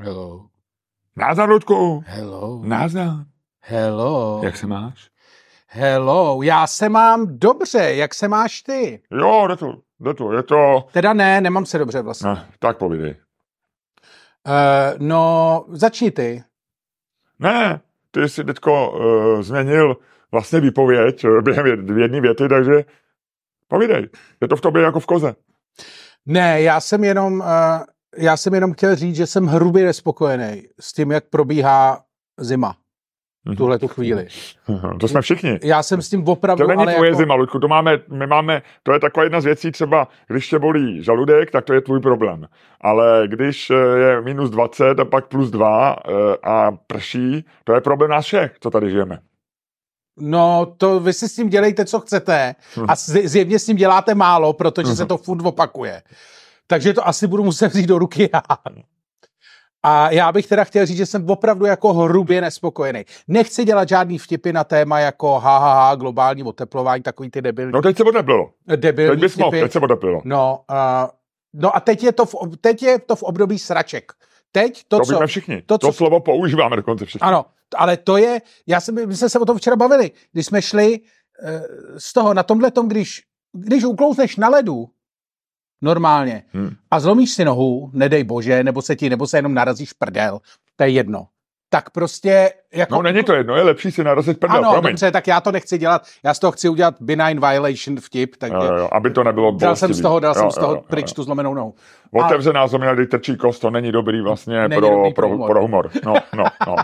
Hello. Názar, Ludku. Hello. Názar. Hello. Jak se máš? Hello. Já se mám dobře. Jak se máš ty? Jo, jde to, jde to, je to... Teda ne, nemám se dobře vlastně. No, tak povídej. Uh, no, začni ty. Ne, ty jsi teďko uh, změnil vlastně výpověď uh, během jed- jedné věty, takže povídej. Je to v tobě jako v koze. Ne, já jsem jenom, uh, já jsem jenom chtěl říct, že jsem hrubě nespokojený s tím, jak probíhá zima v tuhle tu chvíli. To jsme všichni. Já jsem s tím opravdu, To není ale tvoje jako, zima, Ludku, to máme, my máme, to je taková jedna z věcí, třeba když tě bolí žaludek, tak to je tvůj problém. Ale když eh, je minus 20 a pak plus 2 eh, a prší, to je problém nás všech, co tady žijeme. No, to vy si s tím dělejte, co chcete a z- zjevně s tím děláte málo, protože se to furt opakuje. Takže to asi budu muset vzít do ruky já. A já bych teda chtěl říct, že jsem opravdu jako hrubě nespokojený. Nechci dělat žádný vtipy na téma jako ha, ha, ha globální oteplování, takový ty debilní, No teď se odeplilo. debilní Teď bys mohl, vtipy. teď se odeplilo. No, uh, no a teď je, to v, teď je to v období sraček. Teď to, To co... všichni. to, To, co- slovo používáme dokonce všichni. Ano, ale to je, já jsem, my jsme se o tom včera bavili, když jsme šli uh, z toho, na tomhle tom, když, když uklouzneš na ledu, normálně, Hmm. a zlomíš si nohu, nedej bože, nebo se ti, nebo se jenom narazíš prdel, to je jedno. Tak prostě, jako... No není to jedno, je lepší si narazit prdel, ano, promiň. dobře, tak já to nechci dělat, já z toho chci udělat benign violation vtip, takže Jo, jo, aby to nebylo dal jsem z toho, dal jsem Jo, z toho jo, jo, pryč jo. tu zlomenou nohu. Otevřená zomina, kdy trčí kost, to není dobrý vlastně Není pro, dobrý pro pro, humor. pro humor. No, no, no.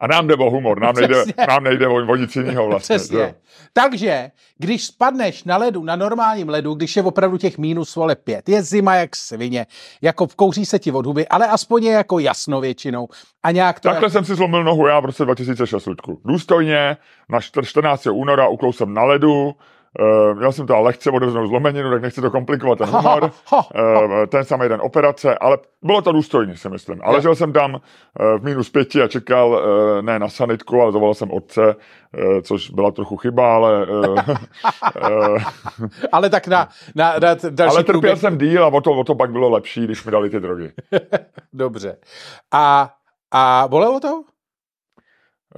A nám jde o humor, nám nejde, Přesně. nám nejde o, o nic jiného vlastně. Přesně. jo. Takže, když spadneš na ledu, na normálním ledu, když je opravdu těch minus vole pět, je zima jak svině, jako kouří se ti od huby, ale aspoň je jako jasno většinou. A nějak to... Takhle jsem si zlomil nohu já v roce 2006, Ludku. Důstojně, na čtr- 14. února uklou jsem na ledu, Uh, měl jsem to lehce odevřenou zlomeninu, tak nechci to komplikovat, ten humor. Ha, Uh, ten samý den operace, ale bylo to důstojně, si myslím. A Jo. ležel jsem tam uh, v minus pěti a čekal uh, ne na sanitku, ale zavolal jsem otce, uh, což byla trochu chyba, ale, uh, uh, ale tak na, na, na další ale trpěl průběh- jsem díl a o to, o to pak bylo lepší, když mi dali ty drogy. Dobře. A, a bolelo to?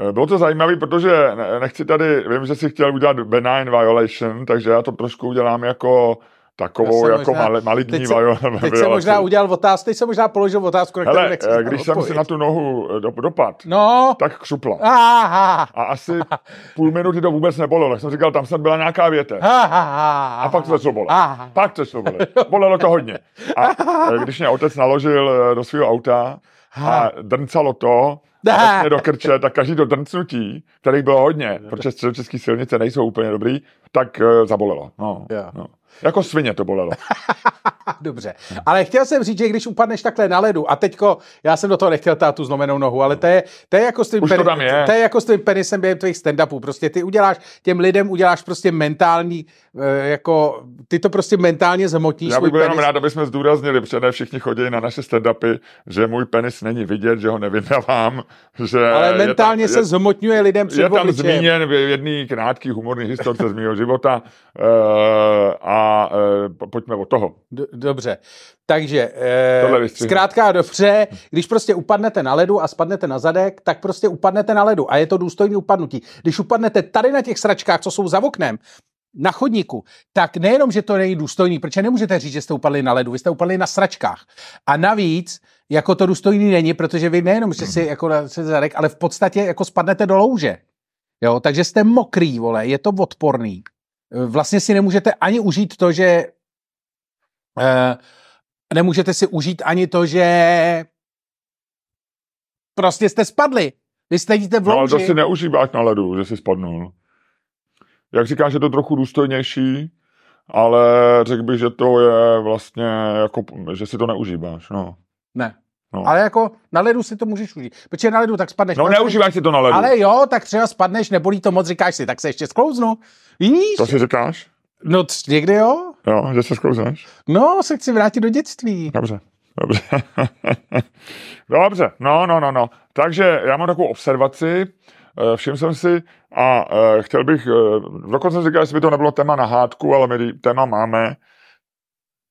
Eh, Bylo to zajímavé, protože ne- nechci tady, vím, že si chtěl udělat benign violation, takže já to trošku udělám jako takovou, jsem jako možná- mali, maligní teď se- violaci. Teď jsem možná udělal otázku, teď jsem možná položil otázku, na kterou Hele, nechci eh, když jsem si na tu nohu eh, do, dopad, No, tak křupla. aha, A asi půl minuty to vůbec nebolelo. Tak jsem říkal, tam jsem byla nějaká větev. aha, A pak to začalo bolet. aha. Pak to začalo bolet. Bolelo to hodně. A když mě otec naložil do svého auta a drncalo to, vlastně do krče, tak každý to drncnutí, kterých bylo hodně, protože středočeské silnice nejsou úplně dobrý, tak uh, zabolelo. No, Jo. no. Jako svině to bolelo. Dobře, ale chtěl jsem říct, že když upadneš takhle na ledu a teďko, já jsem do toho nechtěl tát tu zlomenou nohu, ale to je, to je jako s tím, Už to je. to je jako s tím penisem během tvých stand-upů. Prostě ty uděláš, těm lidem uděláš prostě mentální, jako, ty to prostě mentálně zhmotníš Já bych byl jenom penis. rád, aby jsme zdůraznili, protože ne všichni chodí na naše stand-upy, že můj penis není vidět, že ho nevydávám. Že ale mentálně tam, se je, zhmotňuje lidem před je tam obličejem. zmíněn v jedné krátké humorní historce z mého života uh, a uh, pojďme od toho. D- dobře. Takže, eh, vystřihnu. zkrátka a dobře, když prostě upadnete na ledu a spadnete na zadek, tak prostě upadnete na ledu a je to důstojný upadnutí. Když upadnete tady na těch sračkách, co jsou za oknem, na chodníku, tak nejenom, že to není důstojný, protože nemůžete říct, že jste upadli na ledu, vy jste upadli na sračkách. A navíc, jako to důstojný není, protože vy nejenom, že si jako na se zadek, ale v podstatě jako spadnete do louže. Jo, takže jste mokrý, vole, je to odporný. Vlastně si nemůžete ani užít to, že eh, nemůžete si užít ani to, že prostě jste spadli. Vy sedíte v No, ale louži. to si neužíváš na ledu, že jsi spadnul. Jak říkáš, je to trochu důstojnější, ale řekl bych, že to je vlastně jako, že si to neužíváš, no. Ne. No. Ale jako na ledu si to můžeš užít. Protože na ledu tak spadneš. No neužíváš si to na ledu. Ale jo, tak třeba spadneš, nebolí to moc, říkáš si, tak se ještě sklouznu. Víš? To si říkáš? No c- někdy jo. Jo, že se zkouzneš? No, se chci vrátit do dětství. Dobře. Dobře. Dobře, no, no, no, no. Takže já mám takovou observaci, všiml jsem si a eh, chtěl bych, eh, dokonce jsem říkal, jestli by to nebylo téma na hádku, ale my téma máme.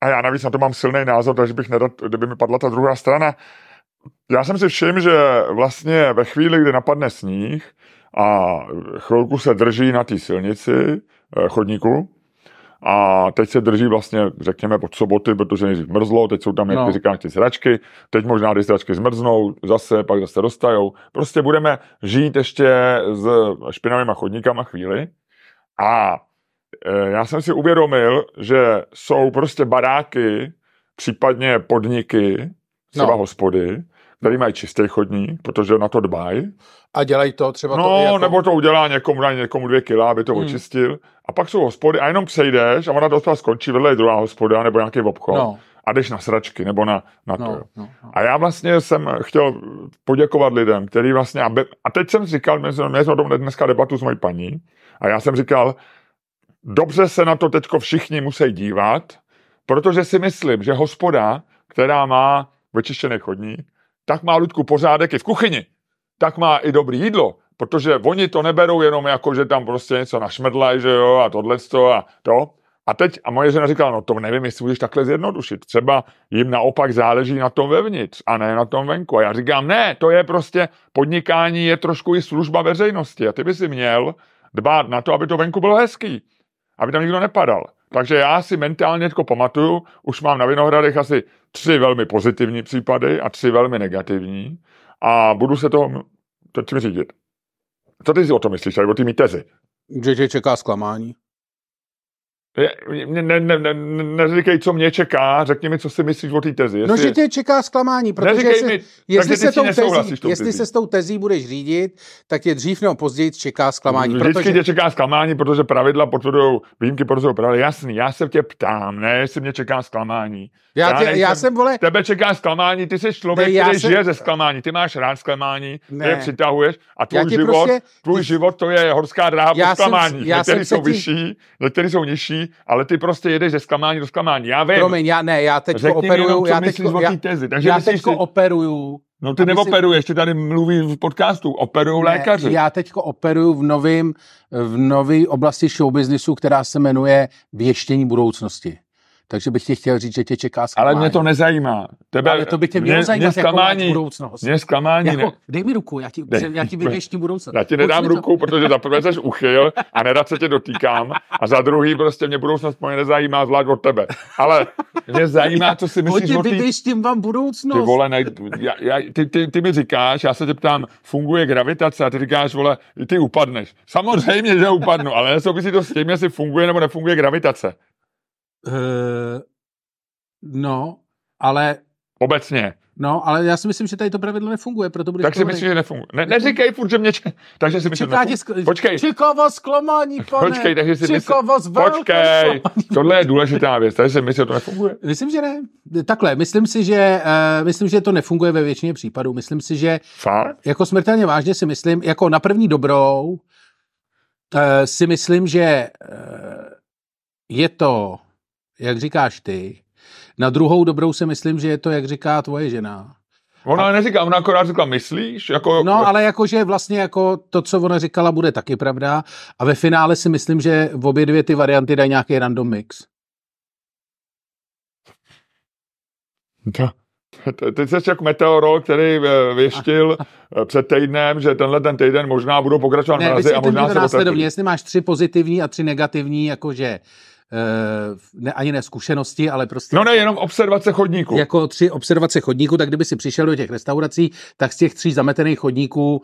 A já navíc na to mám silný názor, takže bych nerad, kdyby mi padla ta druhá strana. Já jsem si všiml, že vlastně ve chvíli, kdy napadne sníh a chvilku se drží na té silnici, eh, chodníku, a teď se drží vlastně, řekněme, pod soboty, protože nejdřív mrzlo, teď jsou tam, jak no. říkáš, ty sračky, teď možná ty sračky zmrznou, zase, pak zase roztajou. Prostě budeme žít ještě s špinavýma chodníkama chvíli. A e, já jsem si uvědomil, že jsou prostě baráky, případně podniky, třeba no. hospody, který mají čistý chodník, protože na to dbají. A dělají to třeba no, to jako... nebo to udělá někomu, dá někomu dvě kila, aby to hmm. očistil. A pak jsou hospody a jenom přejdeš a ona to skončí, vedle je druhá hospoda nebo nějaký obchod. No. A jdeš na sračky nebo na, na no, to. No, no. A já vlastně jsem chtěl poděkovat lidem, který vlastně, aby, a teď jsem říkal, my jsme, my jsme o tom dneska debatu s mojí paní, a já jsem říkal, dobře se na to teďko všichni musí dívat, protože si myslím, že hospoda, která má vyčištěný chodník, tak má Ludku pořádek i v kuchyni, tak má i dobrý jídlo, protože oni to neberou jenom jako, že tam prostě něco našmrdlají, že jo, a tohle a to. A teď, a moje žena říkala, no to nevím, jestli můžeš takhle zjednodušit. Třeba jim naopak záleží na tom vevnitř a ne na tom venku. A já říkám, ne, to je prostě, podnikání je trošku i služba veřejnosti a ty by si měl dbát na to, aby to venku bylo hezký, aby tam nikdo nepadal. Takže já si mentálně jako pamatuju, už mám na Vinohradech asi tři velmi pozitivní případy a tři velmi negativní a budu se to, to čím řídit. Co ty si o tom myslíš, o ty mý tezi? Že tě čeká zklamání. Ne, ne, ne, ne, neříkej, co mě čeká, řekni mi, co si myslíš o té tezi. No, jestli... No, že tě čeká zklamání, protože jestli, mi, jestli, se tou tezí, jestli se s tou tezí budeš řídit, tak tě dřív nebo později čeká zklamání. Vždycky protože... tě čeká zklamání, protože pravidla potvrdují, výjimky potvrdují pravidla. Jasný, já se tě ptám, ne, jestli mě čeká zklamání. Já, tě, já, nejsem, já jsem, vole... Tebe čeká zklamání, ty jsi člověk, ne, který jsem... žije ze zklamání, ty máš rád zklamání, ne. ty je přitahuješ a tvůj život, prostě... tvůj život to je horská dráha po zklamání. Některý jsou vyšší, některý jsou nižší, ale ty prostě jedeš ze zklamání do zklamání. Já vím. Promiň, já ne, já teď operuju. Jenom, já teď já, tezi. Takže já teď si... operuju. No ty neoperuješ, si... ty tady mluví v podcastu, operují lékaři. Já teď operuju v novém v nový oblasti showbiznisu, která se jmenuje věštění budoucnosti. Takže bych ti chtěl říct, že tě čeká zklamání. Ale mě to nezajímá. Tebe, ale to by tě mělo mě, zajímat, mě zklamání, jako budoucnost. Mě zklamání jako, ne. Dej mi ruku, já ti, ne, já ti vyvěštím budoucnost. Já ti nedám ruku, to. protože za prvé jsi uchyl a nerad se tě dotýkám a za druhý prostě mě budoucnost mě nezajímá zvlášť od tebe. Ale mě zajímá, co si myslíš o tý... vyvěštím vám budoucnost. Ty vole, ne, já, já, ty, ty, ty, mi říkáš, já se tě ptám, funguje gravitace a ty říkáš, vole, ty upadneš. Samozřejmě, že upadnu, ale nesouvisí to s tím, jestli funguje nebo nefunguje gravitace. Uh, no, ale... Obecně. No, ale já si myslím, že tady to pravidlo nefunguje, proto budeš Tak si myslím, že nefunguje. Ne, neříkej furt, že mě č... Takže si myslím, že. Skl... Počkej. Čekava zklamání, pane. Počkej, takže si myslím... Počkej, tohle je důležitá věc, takže si myslím, že to nefunguje. Myslím, že ne. Takhle, myslím si, že, uh, myslím, že to nefunguje ve většině případů. Myslím si, že... Fakt? Jako smrtelně vážně si myslím, jako na první dobrou uh, si myslím, že uh, je to jak říkáš ty. Na druhou dobrou si myslím, že je to, jak říká tvoje žena. Ona a... neříká, ona akorát říká, myslíš? Jako... No, ale jakože vlastně jako to, co ona říkala, bude taky pravda. A ve finále si myslím, že v obě dvě ty varianty dají nějaký random mix. To, teď jsi jako meteorol, který eh, věštil eh, před týdnem, že tenhle ten týden možná budou pokračovat ne, mrazy a možná se následovně, jestli máš tři pozitivní a tři negativní, jakože ne, ani ne zkušenosti, ale prostě... No ne, jenom observace chodníků. Jako tři observace chodníků, tak kdyby si přišel do těch restaurací, tak z těch tří zametených chodníků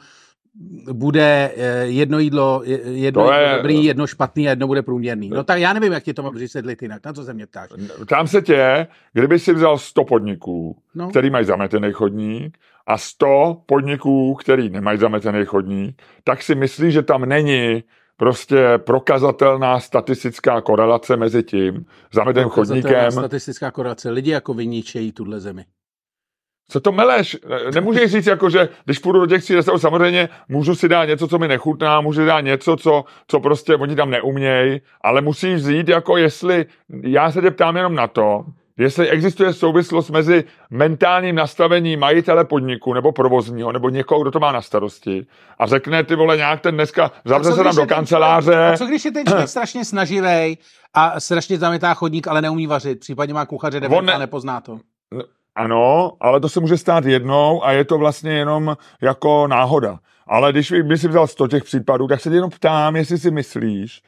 bude eh, jedno jídlo, jedno to je, dobrý, jedno špatný a jedno bude průměrný. No tak já nevím, jak ti to mám vysvětlit jinak. Na co se mě ptáš? Tam se tě, kdyby si vzal 100 podniků, no. který mají zametený chodník a 100 podniků, který nemají zametený chodník, tak si myslí, že tam není prostě prokazatelná statistická korelace mezi tím zameteným chodníkem. statistická korelace. Lidi jako vyničejí tuhle zemi. Co to meleš? Nemůžeš říct, jako, že když půjdu do těch tří samozřejmě můžu si dát něco, co mi nechutná, můžu dát něco, co, co prostě oni tam neumějí, ale musíš vzít, jako jestli, já se tě ptám jenom na to, jestli existuje souvislost mezi mentálním nastavením majitele podniku nebo provozního, nebo někoho, kdo to má na starosti a řekne ty vole nějak ten dneska, zavře se tam do kanceláře. A co když je ten člověk strašně snaživý a strašně zametá chodník, ale neumí vařit, případně má kuchaře, on ne, a nepozná to? Ano, ale to se může stát jednou a je to vlastně jenom jako náhoda. Ale když by si vzal 100 těch případů, tak se tě jenom ptám, jestli si myslíš,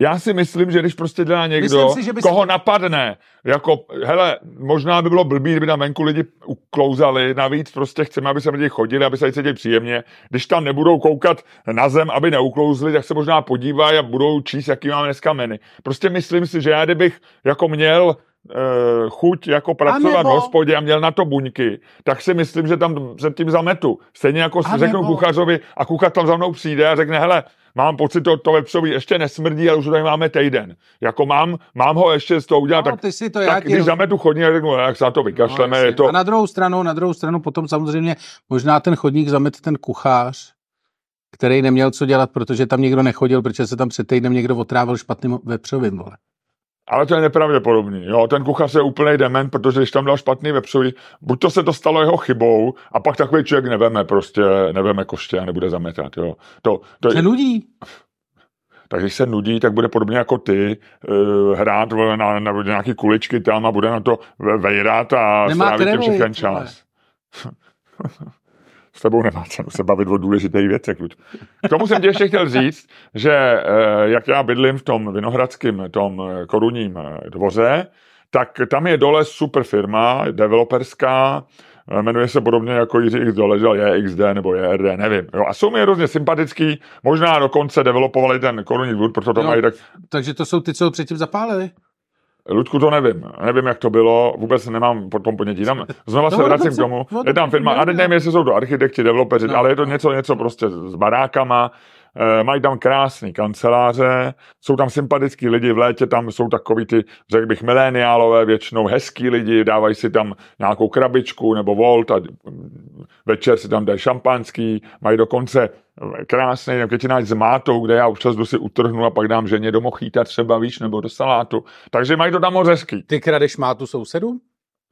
já si myslím, že když prostě dělá někdo, si, že by koho si... napadne, jako, hele, možná by bylo blbý, kdyby tam venku lidi uklouzali, navíc prostě chceme, aby se lidi chodili, aby se cítili příjemně. Když tam nebudou koukat na zem, aby neuklouzli, tak se možná podívají a budou číst, jaký máme dneska meny. Prostě myslím si, že já kdybych jako měl uh, chuť jako pracovat nebo... v hospodě a měl na to buňky, tak si myslím, že tam se tím zametu. Stejně jako si řeknu kuchařovi a kuchař tam za mnou přijde a řekne, hele, mám pocit, to, to vepřový ještě nesmrdí, ale už tady máme týden. Jako mám, mám ho ještě z toho udělat, no, tak, ty si to tak když zametu chodník, řeknu, jak se na to vykašleme. No, je to... A na druhou stranu, na druhou stranu potom samozřejmě možná ten chodník zamet ten kuchař, který neměl co dělat, protože tam někdo nechodil, protože se tam před týdnem někdo otrávil špatným vepřovým, vole. Ale to je nepravděpodobný. Jo? Ten kuchař je úplný dement, protože když tam dal špatný vepřový, buď to se to stalo jeho chybou, a pak takový člověk neveme prostě, neveme koště a nebude zametat. Jo? To, to se nudí. Tak když se nudí, tak bude podobně jako ty uh, hrát na, na, na nějaký kuličky tam a bude na to vejrat a Nemá strávit všechny čas. s tebou nemá cenu se bavit o důležitých věcech. K tomu jsem tě ještě chtěl říct, že eh, jak já bydlím v tom vinohradském, tom eh, korunním eh, dvoře, tak tam je dole super firma, developerská, jmenuje se podobně jako Jiří X doležel, je XD nebo je RD, nevím. Jo, a jsou mi hrozně sympatický, možná dokonce developovali ten korunní dvůr, proto to no, mají tak... Takže to jsou ty, co ho předtím zapálili? Ludku, to nevím. Nevím, jak to bylo, vůbec nemám po tom ponětí. Tam, znova se no, vracím k tomu. Je tam firma, a nevím, jestli jsou to architekti, developeři, no. ale je to něco, něco prostě s barákama, mají tam krásné kanceláře, jsou tam sympatický lidi, v létě tam jsou takový ty, řekl bych, mileniálové, většinou hezký lidi, dávají si tam nějakou krabičku nebo volt a večer si tam dají šampanský, mají dokonce krásný květináč s mátou, kde já občas jdu si utrhnu a pak dám ženě do mochýta třeba, víš, nebo do salátu. Takže mají to tam moc hezký. Ty kradeš mátu sousedům?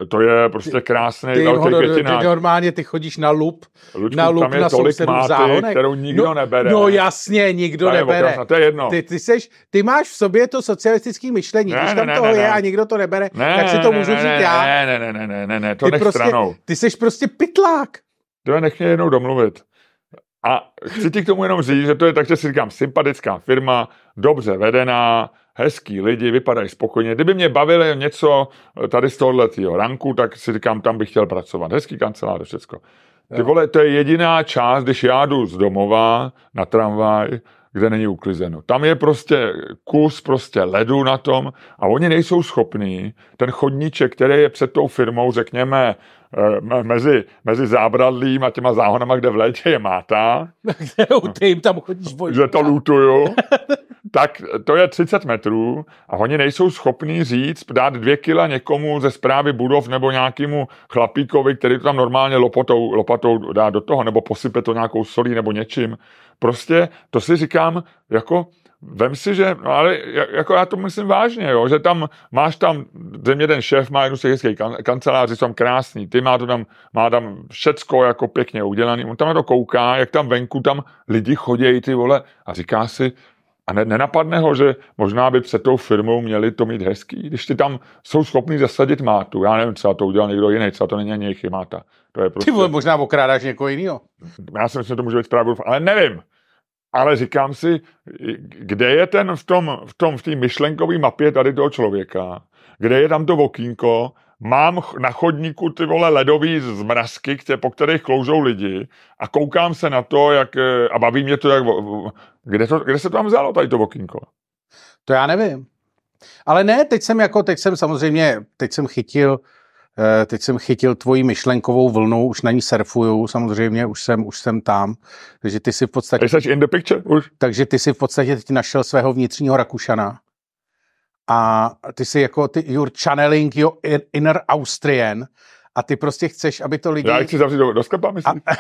To je prostě krásný ty, velký ho, květináč. Ty normálně ty chodíš na lup, Lučku, na lup tam je na tolik máty, záhonek. kterou nikdo no, nebere. No jasně, nikdo to nebere. Okrásná, to je jedno. Ty, ty, seš, ty máš v sobě to socialistické myšlení. Ne, Když tam ne, toho ne, je ne. a nikdo to nebere, ne, tak si to můžu ne, říct ne, já. Ne, ne, ne, ne, ne, ne, to ty nech prostě, stranou. Ty seš prostě pitlák. To nech mě jednou domluvit. A chci ti k tomu jenom říct, že to je tak, že si říkám, sympatická firma, dobře vedená, hezký lidi, vypadají spokojeně. Kdyby mě bavili něco tady z tohoto ranku, tak si říkám, tam bych chtěl pracovat. Hezký kancelář, všecko. Ty vole, to je jediná část, když já jdu z domova na tramvaj, kde není uklizeno. Tam je prostě kus prostě ledu na tom a oni nejsou schopní ten chodníček, který je před tou firmou, řekněme, Eh, mezi, mezi zábradlím a těma záhonama, kde v létě je máta. Ty jim tam chodíš bojit. Že to lutuju. tak to je 30 metrů a oni nejsou schopní říct, dát dvě kila někomu ze zprávy budov nebo nějakému chlapíkovi, který to tam normálně lopatou, lopatou dá do toho, nebo posype to nějakou solí nebo něčím. Prostě to si říkám, jako vem si, že, no ale jako já to myslím vážně, jo, že tam máš tam, země ten šéf má jednu z těch kan, kanceláři, jsou tam krásný, ty má to tam, má tam všecko jako pěkně udělaný, on tam na to kouká, jak tam venku tam lidi chodějí ty vole a říká si, a ne, nenapadne ho, že možná by před tou firmou měli to mít hezký, když ty tam jsou schopni zasadit mátu. Já nevím, třeba to udělal někdo jiný, třeba to není ani jejich máta. To je prostě... Ty možná okrádáš někoho jiného. Já si myslím, že to může být právě, ale nevím ale říkám si, kde je ten v tom, v tom, v té myšlenkové mapě tady toho člověka, kde je tam to okýnko, mám na chodníku ty vole ledový zmrazky, které, po kterých kloužou lidi a koukám se na to, jak, a baví mě to, jak, kde, to, kde se to tam vzalo, tady to okýnko? To já nevím. Ale ne, teď jsem jako, teď jsem samozřejmě, teď jsem chytil Eh, teď jsem chytil tvoji myšlenkovou vlnu, už na ní surfuju, samozřejmě, už jsem, už jsem tam. Takže ty si v podstatě... Jsi in the picture už? Takže ty si v podstatě teď našel svého vnitřního Rakušana. A ty si jako, ty, you're channeling your inner Austrian a ty prostě chceš, aby to lidi... Já chci zavřít do, do sklepa, myslím. A...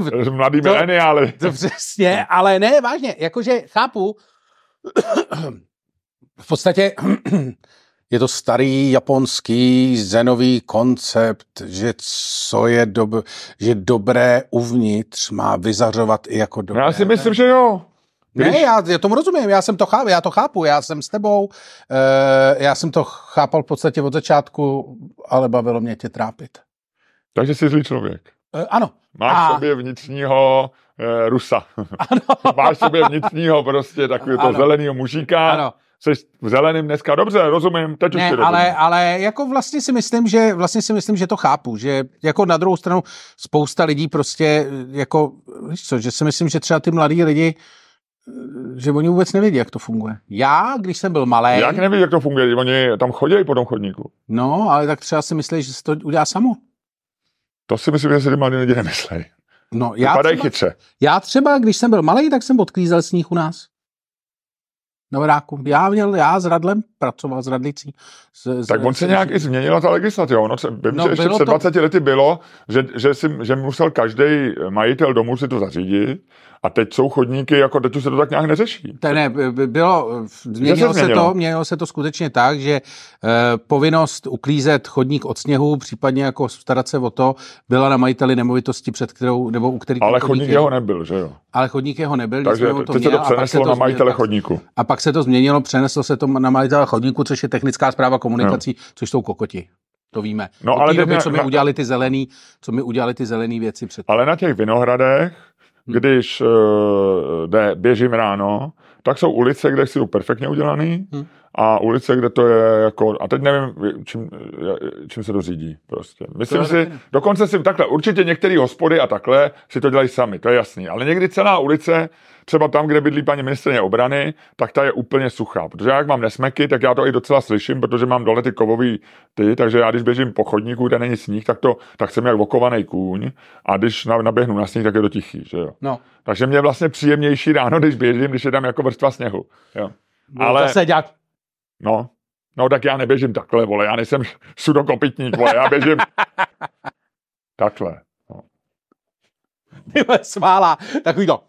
Mladý to, mileniály. To přesně, ale ne, vážně, jakože chápu, v podstatě je to starý japonský zenový koncept, že co je dob, že dobré uvnitř má vyzařovat i jako dobré. Já si myslím, že jo. Když... Ne, já, já tomu rozumím, já jsem to chápu, já to chápu, já jsem s tebou, uh, já jsem to chápal v podstatě od začátku, ale bavilo mě tě trápit. Takže jsi zlý člověk. Uh, ano. Máš a... sobě vnitřního uh, Rusa. Ano. Máš sobě vnitřního prostě takového to zeleného mužíka. Ano jsi v zeleným dneska, dobře, rozumím, teď ne, už ale, ale jako vlastně si myslím, že vlastně si myslím, že to chápu, že jako na druhou stranu spousta lidí prostě jako, víš co, že si myslím, že třeba ty mladí lidi že oni vůbec nevědí, jak to funguje. Já, když jsem byl malý. Jak neví, jak to funguje? Oni tam chodí po tom chodníku. No, ale tak třeba si myslí, že se to udělá samo. To si myslím, že si ty mladí lidi nemyslí. No, já třeba, chytře. Já třeba, když jsem byl malý, tak jsem odklízel sníh u nás. Vodáku. Já měl, já s Radlem pracoval s Radlicí. S, tak on se nějak i změnila ta legislativa. Ono se, vím, no, že ještě před 20 to... lety bylo, že, že, si, že musel každý majitel domu si to zařídit a teď jsou chodníky, jako teď už se to tak nějak neřeší. Tak ne, bylo, změnilo se, se to, měnilo se to skutečně tak, že eh, povinnost uklízet chodník od sněhu, případně jako starat se o to, byla na majiteli nemovitosti, před kterou, nebo u kterých Ale chodník jeho nebyl, že jo? Ale chodník jeho nebyl. Takže to teď měl, se to přeneslo to na majitele změnilo, chodníku. A pak se to změnilo, přeneslo se to na majitele chodníku, což je technická zpráva komunikací, no. což jsou kokoti. To víme. No, ale doby, co mi udělali ty zelený, co mi udělali ty zelený věci před. Ale na těch vinohradech. Když uh, jde, běžím ráno, tak jsou ulice, kde jsou perfektně udělané hmm. a ulice, kde to je jako, a teď nevím, čím, čím se to řídí prostě. Myslím to si, dokonce si takhle, určitě některé hospody a takhle si to dělají sami, to je jasný, ale někdy celá ulice třeba tam, kde bydlí paní ministrině obrany, tak ta je úplně suchá. Protože já jak mám nesmeky, tak já to i docela slyším, protože mám dole ty kovový ty, takže já když běžím po chodníku, kde není sníh, tak, to, tak jsem jak vokovaný kůň a když naběhnu na sníh, tak je to tichý. Že jo? No. Takže mě je vlastně příjemnější ráno, když běžím, když je tam jako vrstva sněhu. Jo. No, Ale... se dělat. No, No tak já neběžím takhle, vole, já nejsem sudokopitník, vole, já běžím takhle. No. Ty smála, takový to.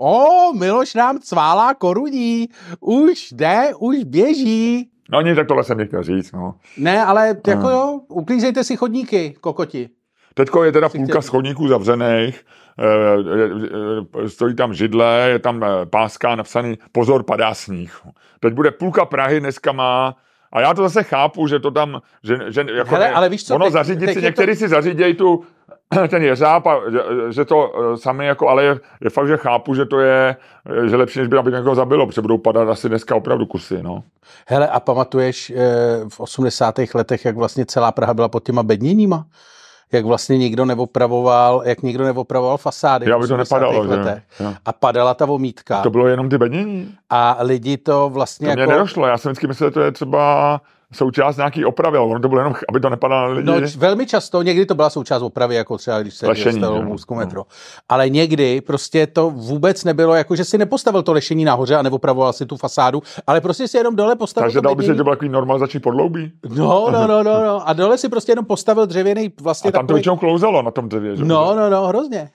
O, Miloš nám cválá korudí. Už jde, už běží. No nic, tak tohle jsem chtěl říct, no. Ne, ale jako hmm. jo, uklízejte si chodníky, kokoti. Teďko je teda půlka z chodníků zavřených, e, e, stojí tam židle, je tam páska napsaný pozor, padá sníh. Teď bude půlka Prahy, dneska má a já to zase chápu, že to tam, že, že jako Hele, ale víš co, ono teď, zařídit teď si, některý to... si zařídějí tu ten jeřáb a že, že to eh, sami jako, ale je, je fakt, že chápu, že to je, že lepší, než by aby někoho zabilo, protože budou padat asi dneska opravdu kusy, no. Hele, a pamatuješ eh, v 80. letech, jak vlastně celá Praha byla pod těma bedněníma? jak vlastně nikdo neopravoval, jak nikdo neopravoval fasády. Já by to nepadalo, letech. Že? A padala ta vomítka. To bylo jenom ty bednění. A lidi to vlastně to jako... mě nedošlo, já jsem vždycky myslel, že to je třeba součást nějaký opravy, ale ono to bylo jenom, aby to nepadalo na lidi. No, velmi často, někdy to byla součást opravy, jako třeba když se dostalo Můzku no. metro. Ale někdy prostě to vůbec nebylo, jako že si nepostavil to lešení nahoře a neopravoval si tu fasádu, ale prostě si jenom dole postavil. Takže dal by se to byl takový normalizační podloubí? No, no, no, no, no. A dole si prostě jenom postavil dřevěný vlastně a tam takový... to většinou klouzalo na tom dřevě, že? No, no, no, hrozně.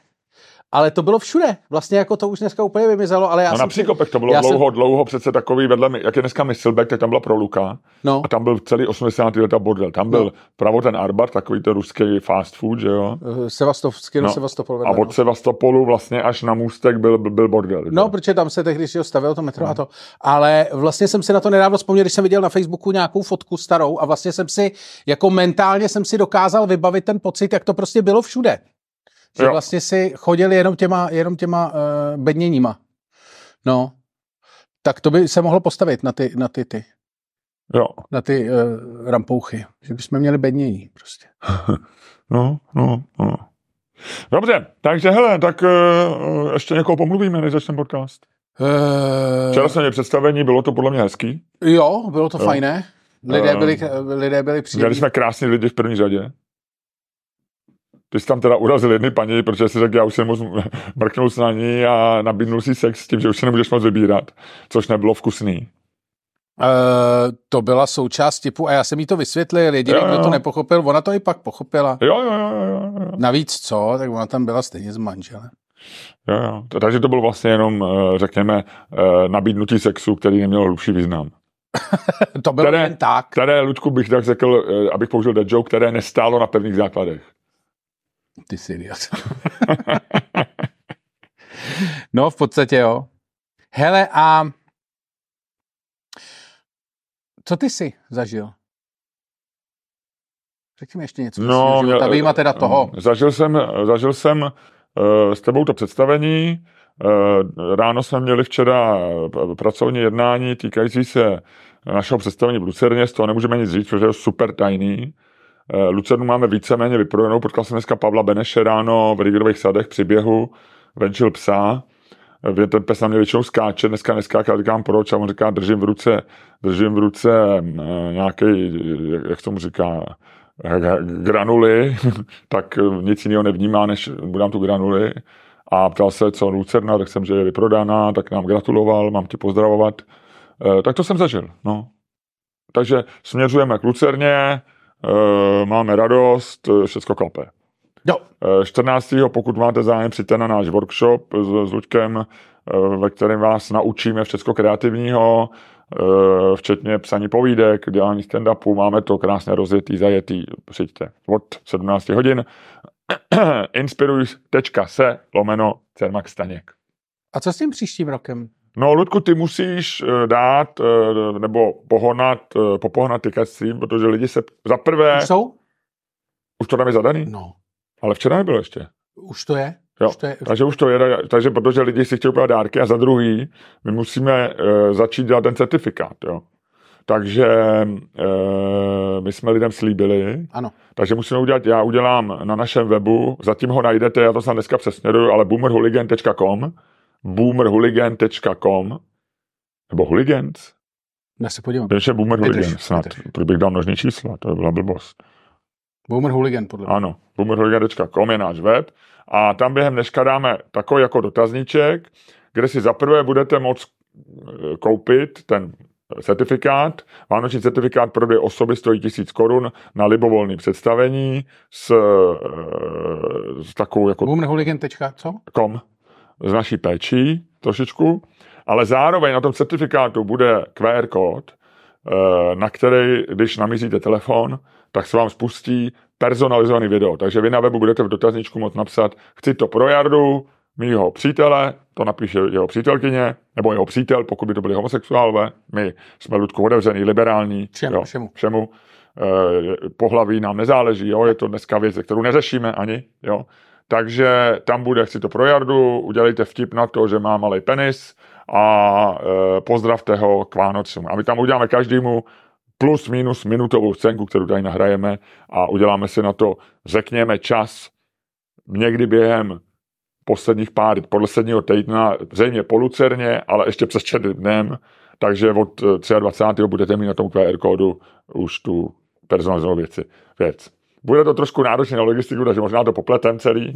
Ale to bylo všude. Vlastně jako to už dneska úplně vymizelo, ale já no jsem na Příkopech to bylo dlouho, jsem... dlouho přece takový vedle, jak je dneska Myslbek, tak tam byla Proluka. No. A tam byl celý 80. leta bordel. Tam byl no. pravo ten Arbar, takový to ruský fast food, že jo? Uh, Sevastov, no. Sevastopol vedle, A od no. Sevastopolu vlastně až na můstek byl, byl, bordel. No, protože tam se tehdy si stavil to metro no. a to. Ale vlastně jsem si na to nedávno vzpomněl, když jsem viděl na Facebooku nějakou fotku starou a vlastně jsem si, jako mentálně jsem si dokázal vybavit ten pocit, jak to prostě bylo všude. Že jo. vlastně si chodili jenom těma, jenom těma uh, bedněníma. No. Tak to by se mohlo postavit na ty, na ty, ty. Jo. Na ty uh, rampouchy. Že bychom měli bednění prostě. no, no, no. Dobře, takže hele, tak uh, ještě někoho pomluvíme, než začneme podcast. Uh... Včera jsem měl představení, bylo to podle mě hezký. Jo, bylo to jo. fajné. Lidé byli, lidé byli příjemní. Měli jsme krásní lidi v první řadě. Ty jsi tam teda urazil jedny paní, protože si řekl, já už se moc mrknout na ní a nabídnul si sex s tím, že už se nemůžeš moc vybírat, což nebylo vkusný. Uh, to byla součást typu a já jsem jí to vysvětlil, jediný, jo, jo. kdo to nepochopil, ona to i pak pochopila. Jo, jo, jo, jo, jo. Navíc co, tak ona tam byla stejně s manželem. Jo, jo. Takže to bylo vlastně jenom, eh, řekněme, eh, nabídnutí sexu, který neměl hlubší význam. to bylo které, jen tak. Které, Ludku, bych tak řekl, abych použil dead joke, které nestálo na pevných základech. Ty jsi idiot. no, v podstatě jo. Hele, a co ty jsi zažil? Řekni mi ještě něco. No, života, vyjma teda toho. Zažil jsem, zažil jsem uh, s tebou to představení. Uh, ráno jsme měli včera pracovní jednání týkající se našeho představení v Lucerně, z toho nemůžeme nic říct, protože je super tajný. Uh, Lucernu máme víceméně vyprojenou, potkal jsem dneska Pavla Beneše ráno v Rigidových sadech při běhu, venčil psa, ten pes na mě většinou skáče, dneska neskáká, říkám proč, a on říká, držím v ruce, držím v ruce nějaký, jak tomu říká, granuly, tak nic jiného nevnímá, než budám tu granuly. A ptal se, co Lucerna, tak jsem, že je vyprodaná, tak nám gratuloval, mám ti pozdravovat. Tak to jsem zažil, no. Takže směřujeme k Lucerně, máme radost, všechno klape. Jo. 14. pokud máte zájem, přijďte na náš workshop s, s Luďkem, ve kterém vás naučíme všechno kreativního, Eh, včetně psaní povídek, dělání stand-upu, máme to krásně rozjetý, zajetý, přijďte od 17 hodin. Inspiruj.se lomeno Cermak Staněk. A co s tím příštím rokem? No, Ludku, ty musíš eh, dát eh, nebo pohonat, popohnat tykacím, protože lidi se za prvé... Už jsou? Už to tam je zadaný? No. Ale včera nebylo ještě. Už to je? Jo, už to je, už... takže už to je, takže protože lidi si chtějí kupovat dárky a za druhý, my musíme uh, začít dělat ten certifikát, jo. Takže uh, my jsme lidem slíbili, ano. takže musíme udělat, já udělám na našem webu, zatím ho najdete, já to jsem dneska přesněruju, ale boomerhooligan.com boomerhooligan.com nebo hooligans? Já se podívám. je Boomer Hooligan snad, protože bych dal množný čísla, to by byla blbost. Boomer Hooligan, podle mě. Ano, boomerhooligan.com je náš web a tam během dneška dáme takový jako dotazníček, kde si zaprvé budete moct eh, koupit ten certifikát. Vánoční certifikát pro dvě osoby stojí tisíc korun na libovolné představení s, eh, s takovou jako... Boomerhooligan.co? Kom. S naší péčí trošičku. Ale zároveň na tom certifikátu bude QR kód, eh, na který, když namíříte telefon, tak se vám spustí personalizovaný video. Takže vy na webu budete v dotazníčku moct napsat, chci to pro Jardu, mýho přítele, to napíše jeho přítelkyně, nebo jeho přítel, pokud by to byli homosexuálové. My jsme Ludku otevřený, liberální. Všemu, jo, všemu. všemu. E, pohlaví nám nezáleží, jo, je to dneska věc, kterou neřešíme ani, jo. Takže tam bude, chci to pro Jardu, udělejte vtip na to, že má malý penis a e, pozdravte ho k Vánocům. A my tam uděláme každému plus minus minutovou scénku, kterou tady nahrajeme a uděláme si na to, řekněme, čas někdy během posledních pár, posledního týdna, zřejmě po Lucerně, ale ještě přes čtyři dnem, takže od 23. budete mít na tom QR kódu už tu personalizovanou věci, věc. Bude to trošku náročné na logistiku, takže možná to popletem celý,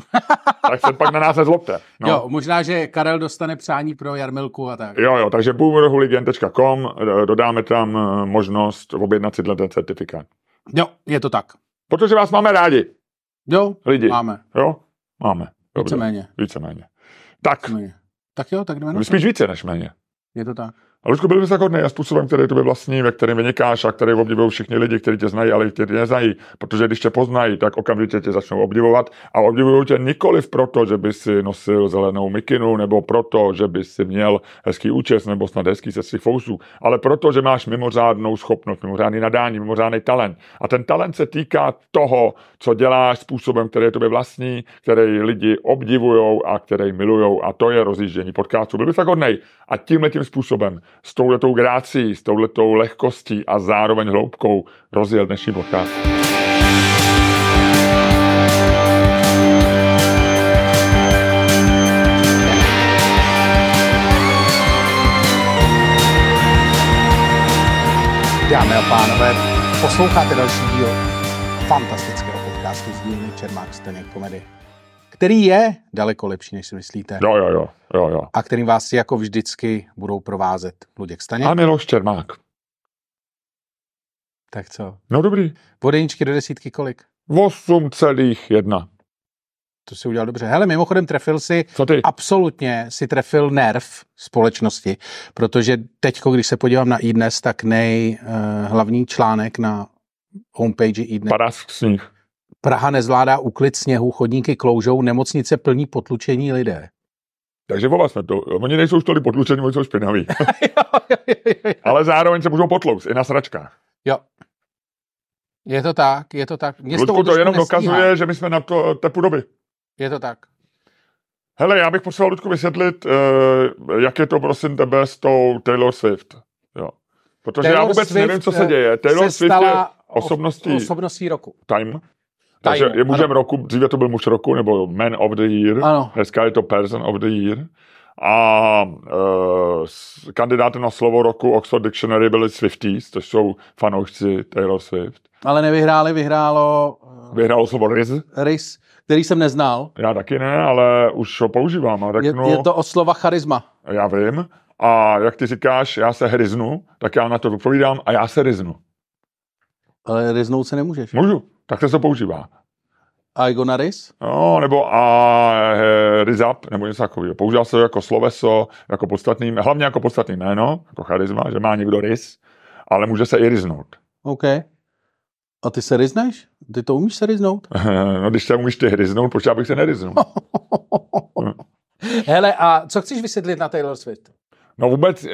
tak se pak na nás nezlobte. No. Jo, možná, že Karel dostane přání pro Jarmilku a tak. Jo, jo, takže boomerhooligan.com, dodáme tam eh, možnost objednat si ten certifikát. Jo, je to tak. Protože vás máme rádi. Jo, Lidi. máme. Jo, máme. Víceméně. Víceméně. Tak. Víceméně. Tak jo, tak jdeme na Spíš více než méně. Je to tak. A Ludku, byl bys hodný a způsobem, který tebe vlastní, ve kterém vynikáš a který obdivují všichni lidi, kteří tě znají, ale kteří tě neznají. Protože když tě poznají, tak okamžitě tě začnou obdivovat a obdivují tě nikoliv proto, že by si nosil zelenou mikinu, nebo proto, že by si měl hezký účes nebo snad hezký se svých fousů, ale proto, že máš mimořádnou schopnost, mimořádný nadání, mimořádný talent. A ten talent se týká toho, co děláš způsobem, který je tobě vlastní, který lidi obdivují a který milují. A to je rozjíždění podcastu. Byl bys tak hodnej. A tímhle tím způsobem s touhletou grácí, s touhletou lehkostí a zároveň hloubkou rozjel dnešní podcast. Dámy a pánové, posloucháte další díl fantastického podcastu z dílny Čermák Staněk Komedy který je daleko lepší, než si myslíte. Jo, jo, jo. jo, jo. A kterým vás jako vždycky budou provázet Luděk Staněk. A Miloš Čermák. Tak co? No dobrý. Vodeničky do desítky kolik? 8,1. To si udělal dobře. Hele, mimochodem trefil si, Co ty? absolutně si trefil nerv společnosti, protože teď, když se podívám na iDnes, tak nej uh, hlavní článek na homepage iDnes. Padá sníh. Praha nezvládá uklid sněhu, chodníky kloužou, nemocnice plní potlučení lidé. Takže oba jsme to. Oni nejsou tolik potlučení, oni jsou špinaví. Ale zároveň se můžou potlouct i na sračkách. Jo. Je to tak, je to tak. Mě Ludku, to jenom nestíhá. dokazuje, že my jsme na to tepu doby. Je to tak. Hele, já bych potřeboval, Ludku, vysvětlit, uh, jak je to, prosím tebe, s tou Taylor Swift. Jo. Protože Taylor já vůbec Swift nevím, co se děje. Taylor se Swift je osobností... osobností roku. Time. Takže je mužem roku, dříve to byl muž roku, nebo Man of the Year. Ano. Dneska je to Person of the Year. A uh, kandidáty na slovo roku Oxford Dictionary byli Swifties, což jsou fanoušci Taylor Swift. Ale nevyhráli, vyhrálo... Uh, vyhrálo slovo Riz. Riz, který jsem neznal. Já taky ne, ale už ho používám. A řeknu, je, je to od slova charisma. Já vím. A jak ty říkáš, já se hryznu, tak já na to vypovídám a já se ryznu. Ale ryznout se nemůžeš. Můžu, tak se to používá. Riz? No, nebo a e, riz up, nebo něco takového. Používá se to jako sloveso, jako podstatný, hlavně jako podstatný jméno, jako charisma, že má někdo riz, ale může se i riznout. OK. A ty se rizneš? Ty to umíš se riznout? no, když se umíš ty riznout, proč já bych se neriznul? Hele, a co chceš vysvětlit na Taylor Swift? No vůbec, e,